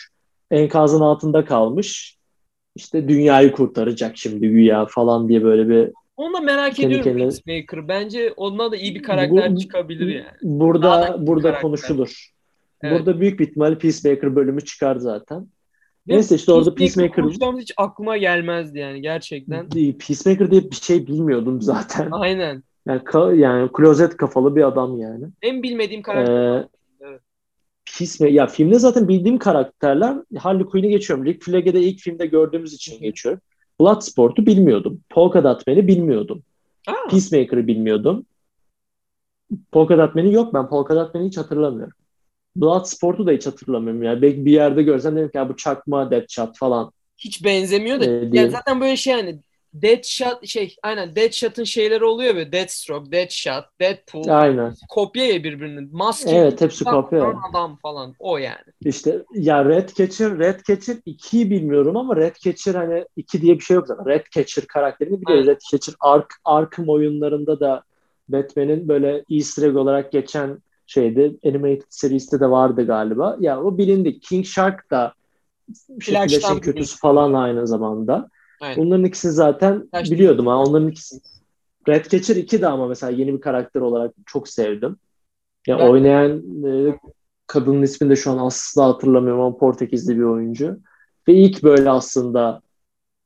Enkazın altında kalmış. İşte dünyayı kurtaracak şimdi güya falan diye böyle bir onu da merak kendi ediyorum kendine... Peacemaker. Bence ondan da iyi bir karakter bu, çıkabilir yani. Burada burada karakter. konuşulur. Evet. Burada büyük bir ihtimalle Peacemaker bölümü çıkar zaten. Neyse işte orada Peacemaker... Peacemaker hiç aklıma gelmezdi yani gerçekten. Peacemaker diye bir şey bilmiyordum zaten. Aynen. Yani, ka- yani klozet kafalı bir adam yani. En bilmediğim karakter. Ee, evet. Ya filmde zaten bildiğim karakterler Harley Quinn'i geçiyorum. Rick Flag'i de ilk filmde gördüğümüz için geçiyorum. Bloodsport'u bilmiyordum. Polka Dot Man'i bilmiyordum. Aa. Peacemaker'ı bilmiyordum. Polka Dot Man'i yok ben Polka Dot Man'i hiç hatırlamıyorum. Bloodsport'u da hiç hatırlamıyorum ya. Belki bir yerde görsem dedim ki ya bu çakma Deadshot falan. Hiç benzemiyor da. Ee, yani zaten böyle şey hani Deadshot şey aynen Deadshot'ın şeyleri oluyor böyle Deathstroke, Deadshot, Deadpool. Aynen. Kopya ya birbirinin. Maske. Evet hepsi kopya. Adam falan o yani. İşte ya Red Catcher, Red Catcher 2'yi bilmiyorum ama Red Catcher hani 2 diye bir şey yok zaten. Red Catcher karakterini biliyoruz. Red Catcher Ark, Arkham oyunlarında da Batman'in böyle easter egg olarak geçen şeyde animated seriste de vardı galiba. Ya o bilindi. King Shark da Flash'ın kötüsü falan aynı zamanda. Aynen. Bunların ikisini zaten Flash biliyordum ha. Onların ikisi. Red Catcher 2 de ama mesela yeni bir karakter olarak çok sevdim. Ya yani oynayan e, kadının ismini de şu an asla hatırlamıyorum ama Portekizli bir oyuncu. Ve ilk böyle aslında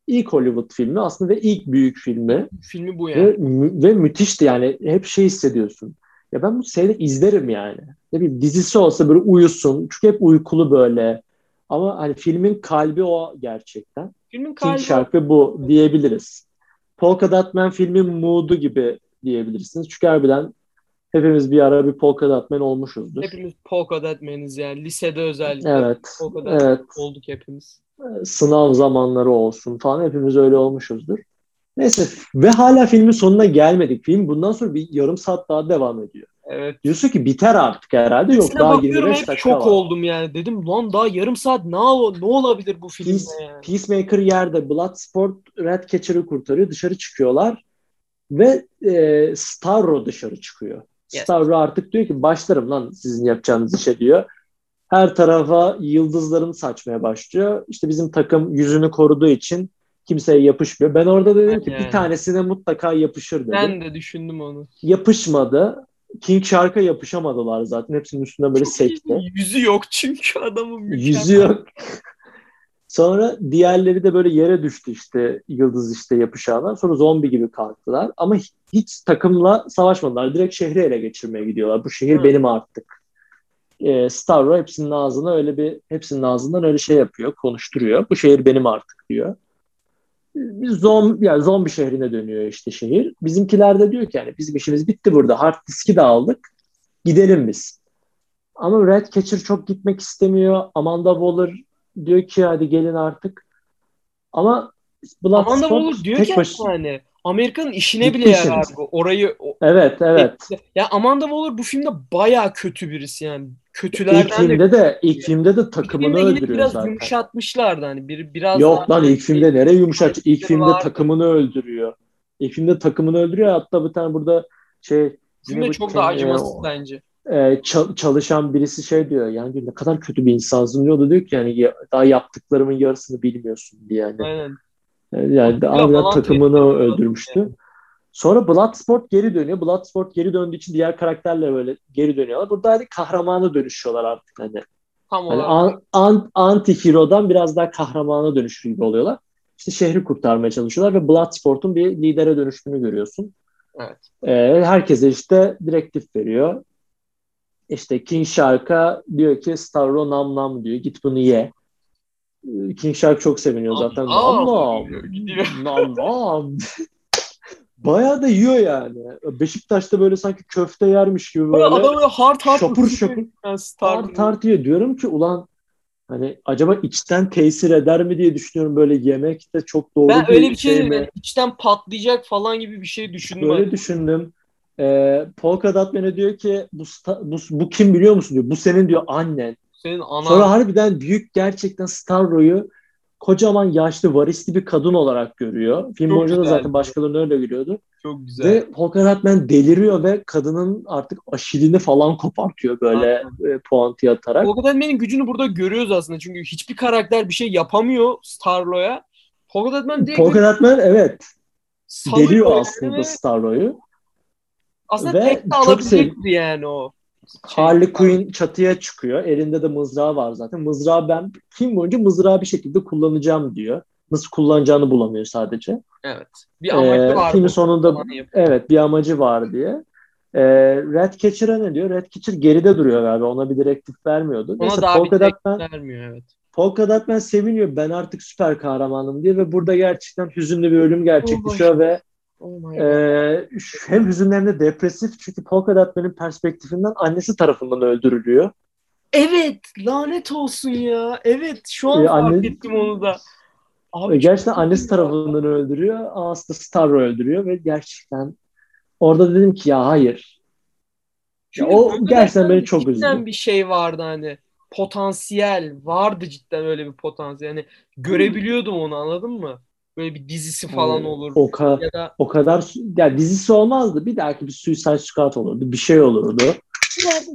ilk Hollywood filmi aslında ve ilk büyük filmi. Filmi bu yani. Ve, ve müthişti yani. Hep şey hissediyorsun. Ya ben bu seyri izlerim yani. Ne bileyim dizisi olsa böyle uyusun. Çünkü hep uykulu böyle. Ama hani filmin kalbi o gerçekten. Filmin King şarkı bu diyebiliriz. Polka Dot Man filmin mood'u gibi diyebilirsiniz. Çünkü harbiden hepimiz bir ara bir Polka Dot Man olmuşuzdur. Hepimiz Polka Dot Man'iz yani. Lisede özellikle. Evet. Polka Dot evet. olduk hepimiz. Sınav zamanları olsun falan hepimiz öyle olmuşuzdur. Neyse ve hala filmin sonuna gelmedik. Film bundan sonra bir yarım saat daha devam ediyor. Evet. Diyorsun ki biter artık herhalde. Yok Mesela daha 25 dakika şok var. oldum yani. Dedim lan daha yarım saat ne, ne olabilir bu filmde Peace, yani. Peacemaker yerde Bloodsport Red Catcher'ı kurtarıyor. Dışarı çıkıyorlar. Ve e, Starro dışarı çıkıyor. Yes. Starro artık diyor ki başlarım lan sizin yapacağınız işe diyor. Her tarafa yıldızlarını saçmaya başlıyor. İşte bizim takım yüzünü koruduğu için kimseye yapışmıyor. Ben orada dedim ki yani. bir tanesine mutlaka yapışır dedim. Ben de düşündüm onu. Yapışmadı. King Shark'a yapışamadılar zaten. Hepsinin üstünde böyle sekti. Yüzü yok çünkü adamın mükemmel. Yüzü yok. Sonra diğerleri de böyle yere düştü işte yıldız işte yapışanlar. Sonra zombi gibi kalktılar. Ama hiç takımla savaşmadılar. Direkt şehri ele geçirmeye gidiyorlar. Bu şehir Hı. benim artık. Ee, Starro hepsinin ağzına öyle bir hepsinin ağzından öyle şey yapıyor, konuşturuyor. Bu şehir benim artık diyor. Bir zombi, yani zombi şehrine dönüyor işte şehir. Bizimkiler de diyor ki yani bizim işimiz bitti burada. Hard diski de aldık. Gidelim biz. Ama Red Catcher çok gitmek istemiyor. Amanda Waller diyor ki hadi gelin artık. Ama Amanda Waller diyor ki baş... yani Amerika'nın işine bile yarar bu. Orayı Evet, evet. Ya Amanda Waller bu filmde baya kötü birisi yani. Kötülerden ilk filmde de, de ilk filmde de takımını filmde öldürüyor biraz zaten. yumuşatmışlardı hani bir biraz Yok lan ilk filmde nereye yumuşat? İlk filmde vardı. takımını öldürüyor. İlk filmde takımını öldürüyor. Hatta bir tane burada şey Filmde çok da acımasız e, bence e, çalışan birisi şey diyor yani ne kadar kötü bir insansın diyor da diyor ki yani daha yaptıklarımın yarısını bilmiyorsun diye yani. Aynen. Yani harbiden takımını öldürmüştü. Yani. Sonra Bloodsport geri dönüyor. Bloodsport geri döndüğü için diğer karakterle böyle geri dönüyorlar. Burada hani kahramana dönüşüyorlar artık hani. Tam hani an, an, anti hero'dan biraz daha kahramana dönüşür gibi oluyorlar. İşte şehri kurtarmaya çalışıyorlar ve Bloodsport'un bir lidere dönüştüğünü görüyorsun. Evet. Ee, herkese işte direktif veriyor. İşte King Shark'a diyor ki Stavro nam nam diyor. Git bunu ye. King Shark çok seviniyor zaten. Nam nam. Nam nam. Bayağı da yiyor yani. Beşiktaş'ta böyle sanki köfte yermiş gibi böyle. Adam böyle hard hard şapur şapur. Hard hard yiyor. Diyorum ki ulan hani acaba içten tesir eder mi diye düşünüyorum böyle yemek de çok doğru ben öyle bir şey, şey mi? içten patlayacak falan gibi bir şey düşündüm. Öyle düşündüm. E, Polka Dotman'e diyor ki bu, bu, bu kim biliyor musun diyor. Bu senin diyor annen. Senin anan. Sonra harbiden büyük gerçekten Starro'yu kocaman yaşlı varisli bir kadın olarak görüyor. Film Çok boyunca da zaten başkalarını öyle görüyordu. Çok güzel. Ve Polka Dotman deliriyor ve kadının artık aşilini falan kopartıyor böyle e, puanti atarak. Polka Dotman'in gücünü burada görüyoruz aslında. Çünkü hiçbir karakter bir şey yapamıyor Starlo'ya. Polka Dotman değil. Polka Dotman evet. Deliyor aslında Starlo'yu. Aslında Ve tek de alabilirdi yani o. Şey, Harley Quinn çatıya çıkıyor. Elinde de mızrağı var zaten. Mızrağı ben kim boyunca mızrağı bir şekilde kullanacağım diyor. Nasıl kullanacağını bulamıyor sadece. Evet. Bir amacı ee, var. Filmin sonunda evet bir amacı var diye. Ee, Red Catcher'a ne diyor? Red Catcher geride duruyor galiba. Ona bir direktif vermiyordu. Ona Neyse, daha Polka bir direktif vermiyor evet. Polka Dotman seviniyor. Ben artık süper kahramanım diye ve burada gerçekten hüzünlü bir ölüm gerçekleşiyor oh, ve Oh ee, hem hüzünlü hem de depresif çünkü Polka Dotman'ın perspektifinden annesi tarafından öldürülüyor. Evet lanet olsun ya. Evet şu an ee, fark anne... ettim onu da. Abi, gerçekten annesi tarafından ya. öldürüyor. Aslında Starro öldürüyor ve gerçekten orada dedim ki ya hayır. Ya o gerçekten beni çok üzdü. bir şey vardı hani potansiyel vardı cidden öyle bir potansiyel. Yani görebiliyordum onu anladın mı? Böyle bir dizisi falan hmm, olur. O, ka- ya da... o kadar ya dizisi olmazdı. Bir dahaki bir Suicide Squad olurdu. Bir şey olurdu.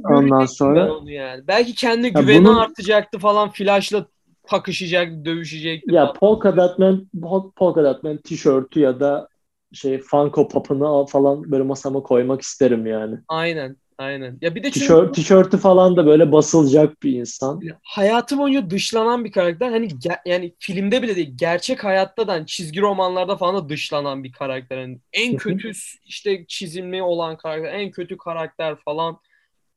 Ondan sonra onu yani. belki kendi güveni bunun... artacaktı falan flashla takışacaktı, dövüşecekti. Ya Polka Dotman Polka Dotman tişörtü ya da şey Funko Pop'unu falan böyle masama koymak isterim yani. Aynen. Aynen. Ya bir de Tişört, tişörtü falan da böyle basılacak bir insan. Hayatı boyunca dışlanan bir karakter. Hani ge- yani filmde bile değil, gerçek hayatta da hani çizgi romanlarda falan da dışlanan bir karakter. Yani en kötü işte çizimli olan karakter, en kötü karakter falan.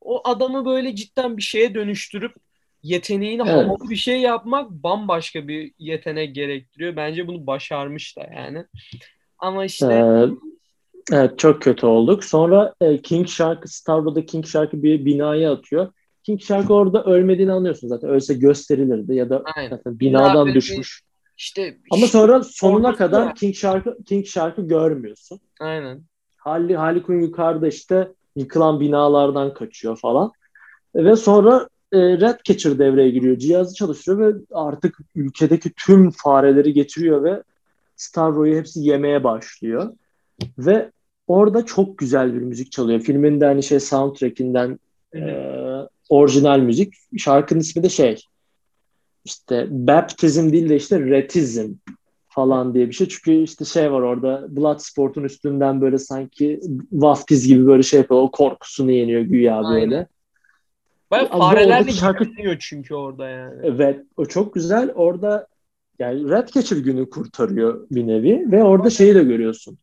O adamı böyle cidden bir şeye dönüştürüp yeteneğini evet. havalı bir şey yapmak bambaşka bir yetenek gerektiriyor. Bence bunu başarmış da yani. Ama işte ee, Evet çok kötü olduk. Sonra e, King Shark, Starro'da King Shark'ı bir binaya atıyor. King Shark orada ölmediğini anlıyorsun zaten. Ölse gösterilirdi ya da Aynen. zaten binadan Bina düşmüş. İşte ama sonra sonuna kadar ya. King Shark'ı King Shark'ı görmüyorsun. Aynen. Harley, Harley Quinn yukarıda işte yıkılan binalardan kaçıyor falan. Ve sonra e, Red Catcher devreye giriyor. Cihazı çalıştırıyor ve artık ülkedeki tüm fareleri getiriyor ve Starro'yu hepsi yemeye başlıyor. Ve orada çok güzel bir müzik çalıyor. Filmin de hani şey soundtrack'inden e, orijinal müzik. Şarkının ismi de şey işte baptism değil de işte retizm falan diye bir şey. Çünkü işte şey var orada Bloodsport'un üstünden böyle sanki vaftiz gibi böyle şey yapıyor. O korkusunu yeniyor güya böyle. Aynen. Baya farelerle şarkı... çünkü orada yani. Evet. O çok güzel. Orada yani Ratcatcher günü kurtarıyor bir nevi ve orada şeyi de görüyorsun.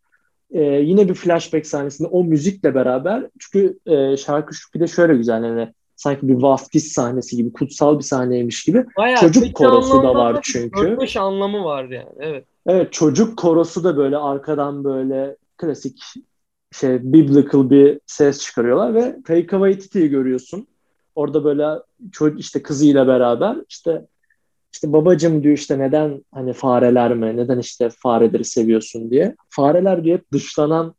Ee, yine bir flashback sahnesinde o müzikle beraber çünkü e, şarkı şu bir de şöyle güzel yani sanki bir vaftiz sahnesi gibi kutsal bir sahneymiş gibi. Bayağı çocuk korosu da var çünkü. 4 anlamı var yani evet. Evet çocuk korosu da böyle arkadan böyle klasik şey biblical bir ses çıkarıyorlar ve Taika Waititi'yi görüyorsun. Orada böyle işte kızıyla beraber işte işte babacım diyor işte neden hani fareler mi? Neden işte fareleri seviyorsun diye. Fareler diyor hep dışlanan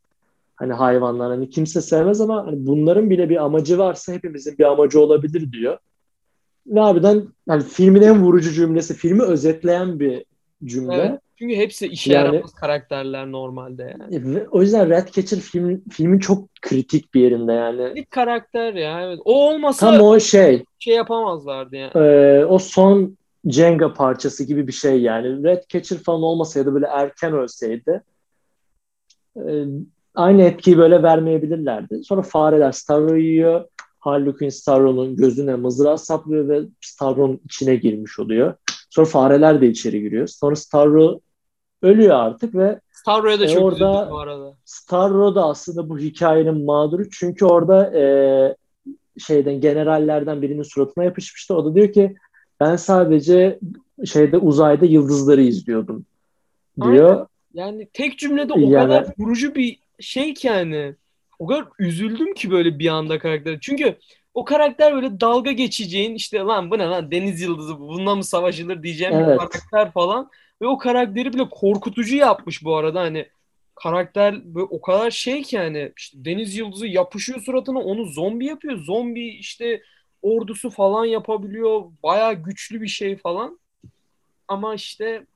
hani hayvanlar hani kimse sevmez ama hani bunların bile bir amacı varsa hepimizin bir amacı olabilir diyor. Ve harbiden hani filmin en vurucu cümlesi filmi özetleyen bir cümle. Evet, çünkü hepsi işe yani, yaramaz karakterler normalde yani. O yüzden Ratcatcher film, filmin çok kritik bir yerinde yani. İlk karakter ya evet. O olmasa Tam o şey. Şey yapamazlardı yani. E, o son Jenga parçası gibi bir şey yani. Ratcatcher falan olmasa ya da böyle erken ölseydi e, aynı etkiyi böyle vermeyebilirlerdi. Sonra fareler Starro'yu yiyor. Harley Quinn Starro'nun gözüne mızrağı saplıyor ve Starro'nun içine girmiş oluyor. Sonra fareler de içeri giriyor. Sonra Starro ölüyor artık ve Starro'ya da e, çok orada, bu arada. Starro da aslında bu hikayenin mağduru. Çünkü orada e, şeyden generallerden birinin suratına yapışmıştı. O da diyor ki ben sadece şeyde uzayda yıldızları izliyordum diyor. Aynen. Yani tek cümlede o yani, kadar vurucu bir şey ki yani. O kadar üzüldüm ki böyle bir anda karakter. Çünkü o karakter böyle dalga geçeceğin işte lan bu ne lan deniz yıldızı bununla mı savaşılır diyeceğim evet. bir karakter falan. Ve o karakteri bile korkutucu yapmış bu arada hani karakter böyle o kadar şey ki yani işte deniz yıldızı yapışıyor suratına onu zombi yapıyor. Zombi işte ordusu falan yapabiliyor. Baya güçlü bir şey falan. Ama işte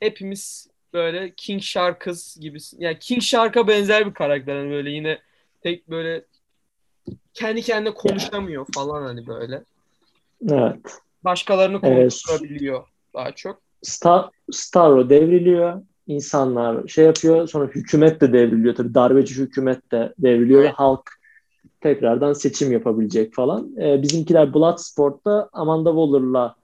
hepimiz böyle King Shark'ız gibi. Yani King Shark'a benzer bir karakter. Yani böyle yine tek böyle kendi kendine konuşamıyor falan hani böyle. Evet. Başkalarını konuşturabiliyor evet. daha çok. Star, Starro devriliyor. İnsanlar şey yapıyor. Sonra hükümet de devriliyor. Tabii darbeci hükümet de devriliyor evet. ve halk tekrardan seçim yapabilecek falan. Ee, bizimkiler Bloodsport'ta Amanda Waller'la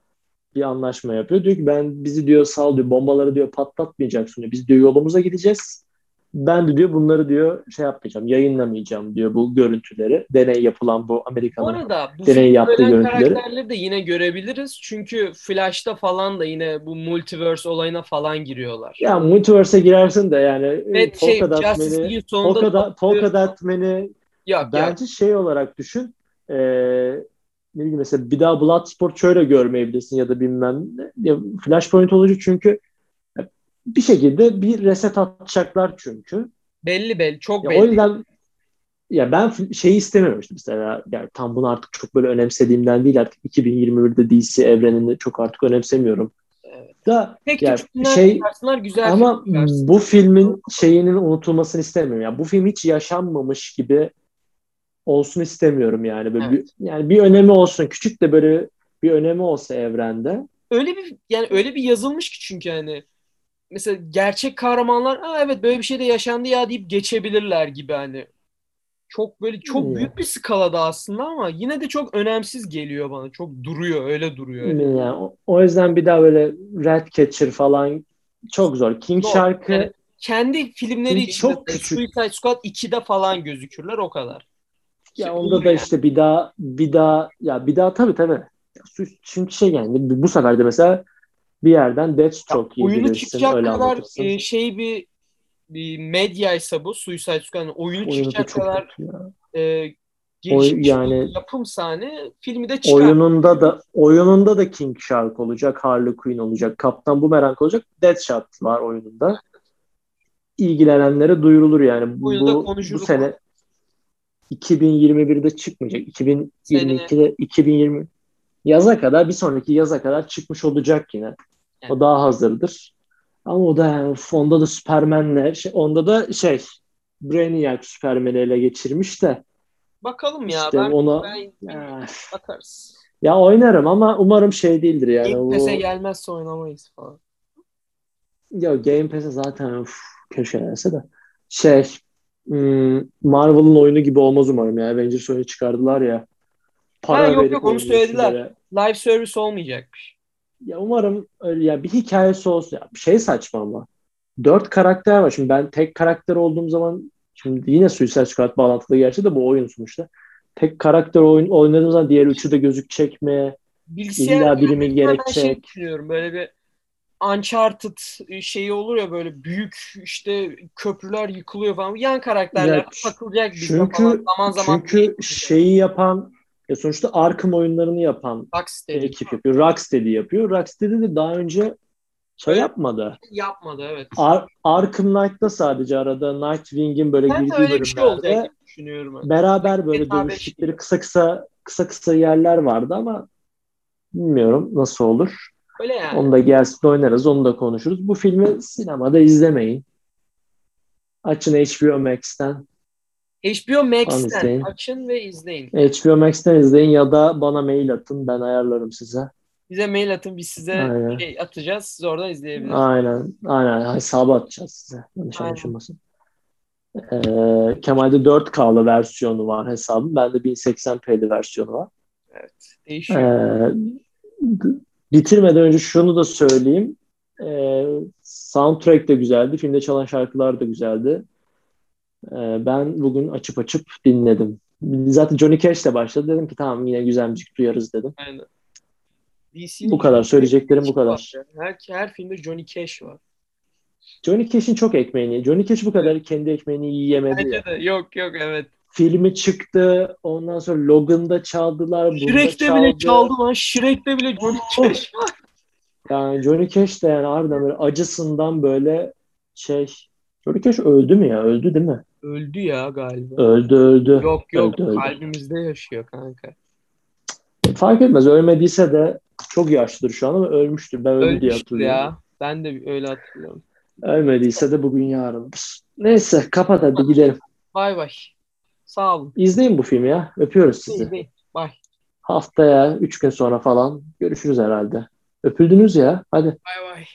bir anlaşma yapıyor. Diyor ki ben bizi diyor sal diyor bombaları diyor patlatmayacaksın diyor. Biz diyor yolumuza gideceğiz. Ben de diyor bunları diyor şey yapmayacağım, yayınlamayacağım diyor bu görüntüleri. Deney yapılan bu Amerika'nın arada, bu deney yaptığı görüntüleri. karakterleri de yine görebiliriz. Çünkü Flash'ta falan da yine bu multiverse olayına falan giriyorlar. Ya multiverse'e girersin de yani evet, şey, Polka Dotman'i Polka, Polka Dotman'i bence yok. şey olarak düşün. Ee, ne bileyim mesela bir daha Bloodsport şöyle görmeyebilirsin ya da bilmem ne. Ya Flashpoint olacak çünkü bir şekilde bir reset atacaklar çünkü. Belli belli çok ya belli. O yüzden ya ben şeyi istemiyorum işte mesela yani tam bunu artık çok böyle önemsediğimden değil artık 2021'de DC evrenini çok artık önemsemiyorum. Evet. Da Pek yani şey güzel ama bu filmin şeyinin unutulmasını istemiyorum. Yani bu film hiç yaşanmamış gibi olsun istemiyorum yani. Böyle evet. bir, yani bir önemi olsun. Küçük de böyle bir önemi olsa evrende. Öyle bir yani öyle bir yazılmış ki çünkü hani mesela gerçek kahramanlar Aa, evet böyle bir şey de yaşandı ya deyip geçebilirler gibi hani. Çok böyle çok hmm. büyük bir skalada aslında ama yine de çok önemsiz geliyor bana. Çok duruyor, öyle duruyor. Öyle. Yani, o, o yüzden bir daha böyle Ratcatcher falan çok zor. King zor. şarkı yani kendi filmleri King içinde çok küçük. Suicide Squad 2'de falan gözükürler o kadar. Ya onda da işte bir daha bir daha ya bir daha tabii tabii. Çünkü şey yani bu sefer de mesela bir yerden Deathstroke iyi oyunu çıkacak öyle kadar e, şey bir bir medyaysa bu Suicide Squad yani oyunu, oyunu çıkacak kadar e, gelişmiş yani, yapım sahne filmi de çıkar. Oyununda da oyununda da King Shark olacak, Harley Quinn olacak, Kaptan Boomerang olacak, Deathshot var oyununda. İlgilenenlere duyurulur yani. Bu, bu, bu sene 2021'de çıkmayacak. 2022'de 2020 yaza kadar bir sonraki yaza kadar çıkmış olacak yine. Evet. O daha hazırdır. Ama o da yani onda da Superman'le şey, onda da şey Brainiac Superman'i ele geçirmiş de Bakalım ya. işte ben, ona ben Ya, bakarız. ya oynarım ama umarım şey değildir yani. Bu, PES'e gelmezse oynamayız falan. ya Game Pass'e zaten uf, keşke gelse de. Şey Marvel'ın oyunu gibi olmaz umarım ya. Avengers oyunu çıkardılar ya. Ha, yok, yok, onu söylediler. böyle. Live service olmayacakmış. Ya umarım öyle ya bir hikayesi olsun. Ya bir şey saçma ama. Dört karakter var. Şimdi ben tek karakter olduğum zaman şimdi yine Suicide Squad bağlantılı gerçi de bu oyun sonuçta. Tek karakter oyun oynadığım zaman diğer üçü de gözükecek mi? Bilgisayar İlla biri mi oyununda ben şey gerekecek? düşünüyorum böyle bir Uncharted şeyi olur ya böyle büyük işte köprüler yıkılıyor falan. Yan karakterler Ya takılacak bize Çünkü falan. Zaman zaman çünkü şeyi yapan ya sonuçta Arkham oyunlarını yapan Rocksteady ekip yapıyor. Rocksteady yapıyor. Rocksteady de daha önce şey yapmadı. yapmadı evet. Ar Arkham Knight'ta sadece arada Nightwing'in böyle Ben girdiği bir şey olacak bölümlerde gibi düşünüyorum. beraber böyle GTA beş dövüştükleri kısa kısa kısa kısa yerler vardı ama bilmiyorum nasıl olur. Öyle yani. Onu da gelsin oynarız, onu da konuşuruz. Bu filmi sinemada izlemeyin. Açın HBO Max'ten. HBO Max'ten açın ve izleyin. HBO Max'ten izleyin ya da bana mail atın ben ayarlarım size. Bize mail atın biz size Aynen. şey atacağız. Siz oradan izleyebilirsiniz. Aynen, aynen. Hesabı atacağız size. Yanlış anlaşılmasın. Ee, Kemal'de 4K'lı versiyonu var hesabım. Bende 1080p'li versiyonu var. Evet. Değişiyor. Ee, bitirmeden önce şunu da söyleyeyim. Ee, soundtrack de güzeldi. Filmde çalan şarkılar da güzeldi. Ee, ben bugün açıp açıp dinledim. Zaten Johnny Cash de başladı. Dedim ki tamam yine güzel müzik duyarız dedim. Aynen. DC'nin Bu kadar. Söyleyeceklerim bu kadar. ya. Her, her filmde Johnny Cash var. Johnny Cash'in çok ekmeğini. Johnny Cash bu kadar kendi ekmeğini yiyemedi ya. Bence de yok yok evet. Filmi çıktı. Ondan sonra Logan'da çaldılar. Shrek'te çaldı. bile çaldı lan. Shrek'te bile Johnny Cash var. Yani Johnny Cash de yani harbiden böyle acısından böyle şey Johnny Cash öldü mü ya? Öldü değil mi? Öldü ya galiba. Öldü öldü. Yok yok Öldü, öldü. kalbimizde yaşıyor kanka. Fark etmez. Ölmediyse de çok yaşlıdır şu an ama ölmüştür. Ben öldü diye hatırlıyorum. ya. Ben de öyle hatırlıyorum. Ölmediyse de bugün yarındır. Neyse kapat hadi gidelim. Bay bay. Sağ olun. İzleyin bu filmi ya. Öpüyoruz sizi. İyi. Bay. Haftaya 3 gün sonra falan görüşürüz herhalde. Öpüldünüz ya. Hadi. Bay bay.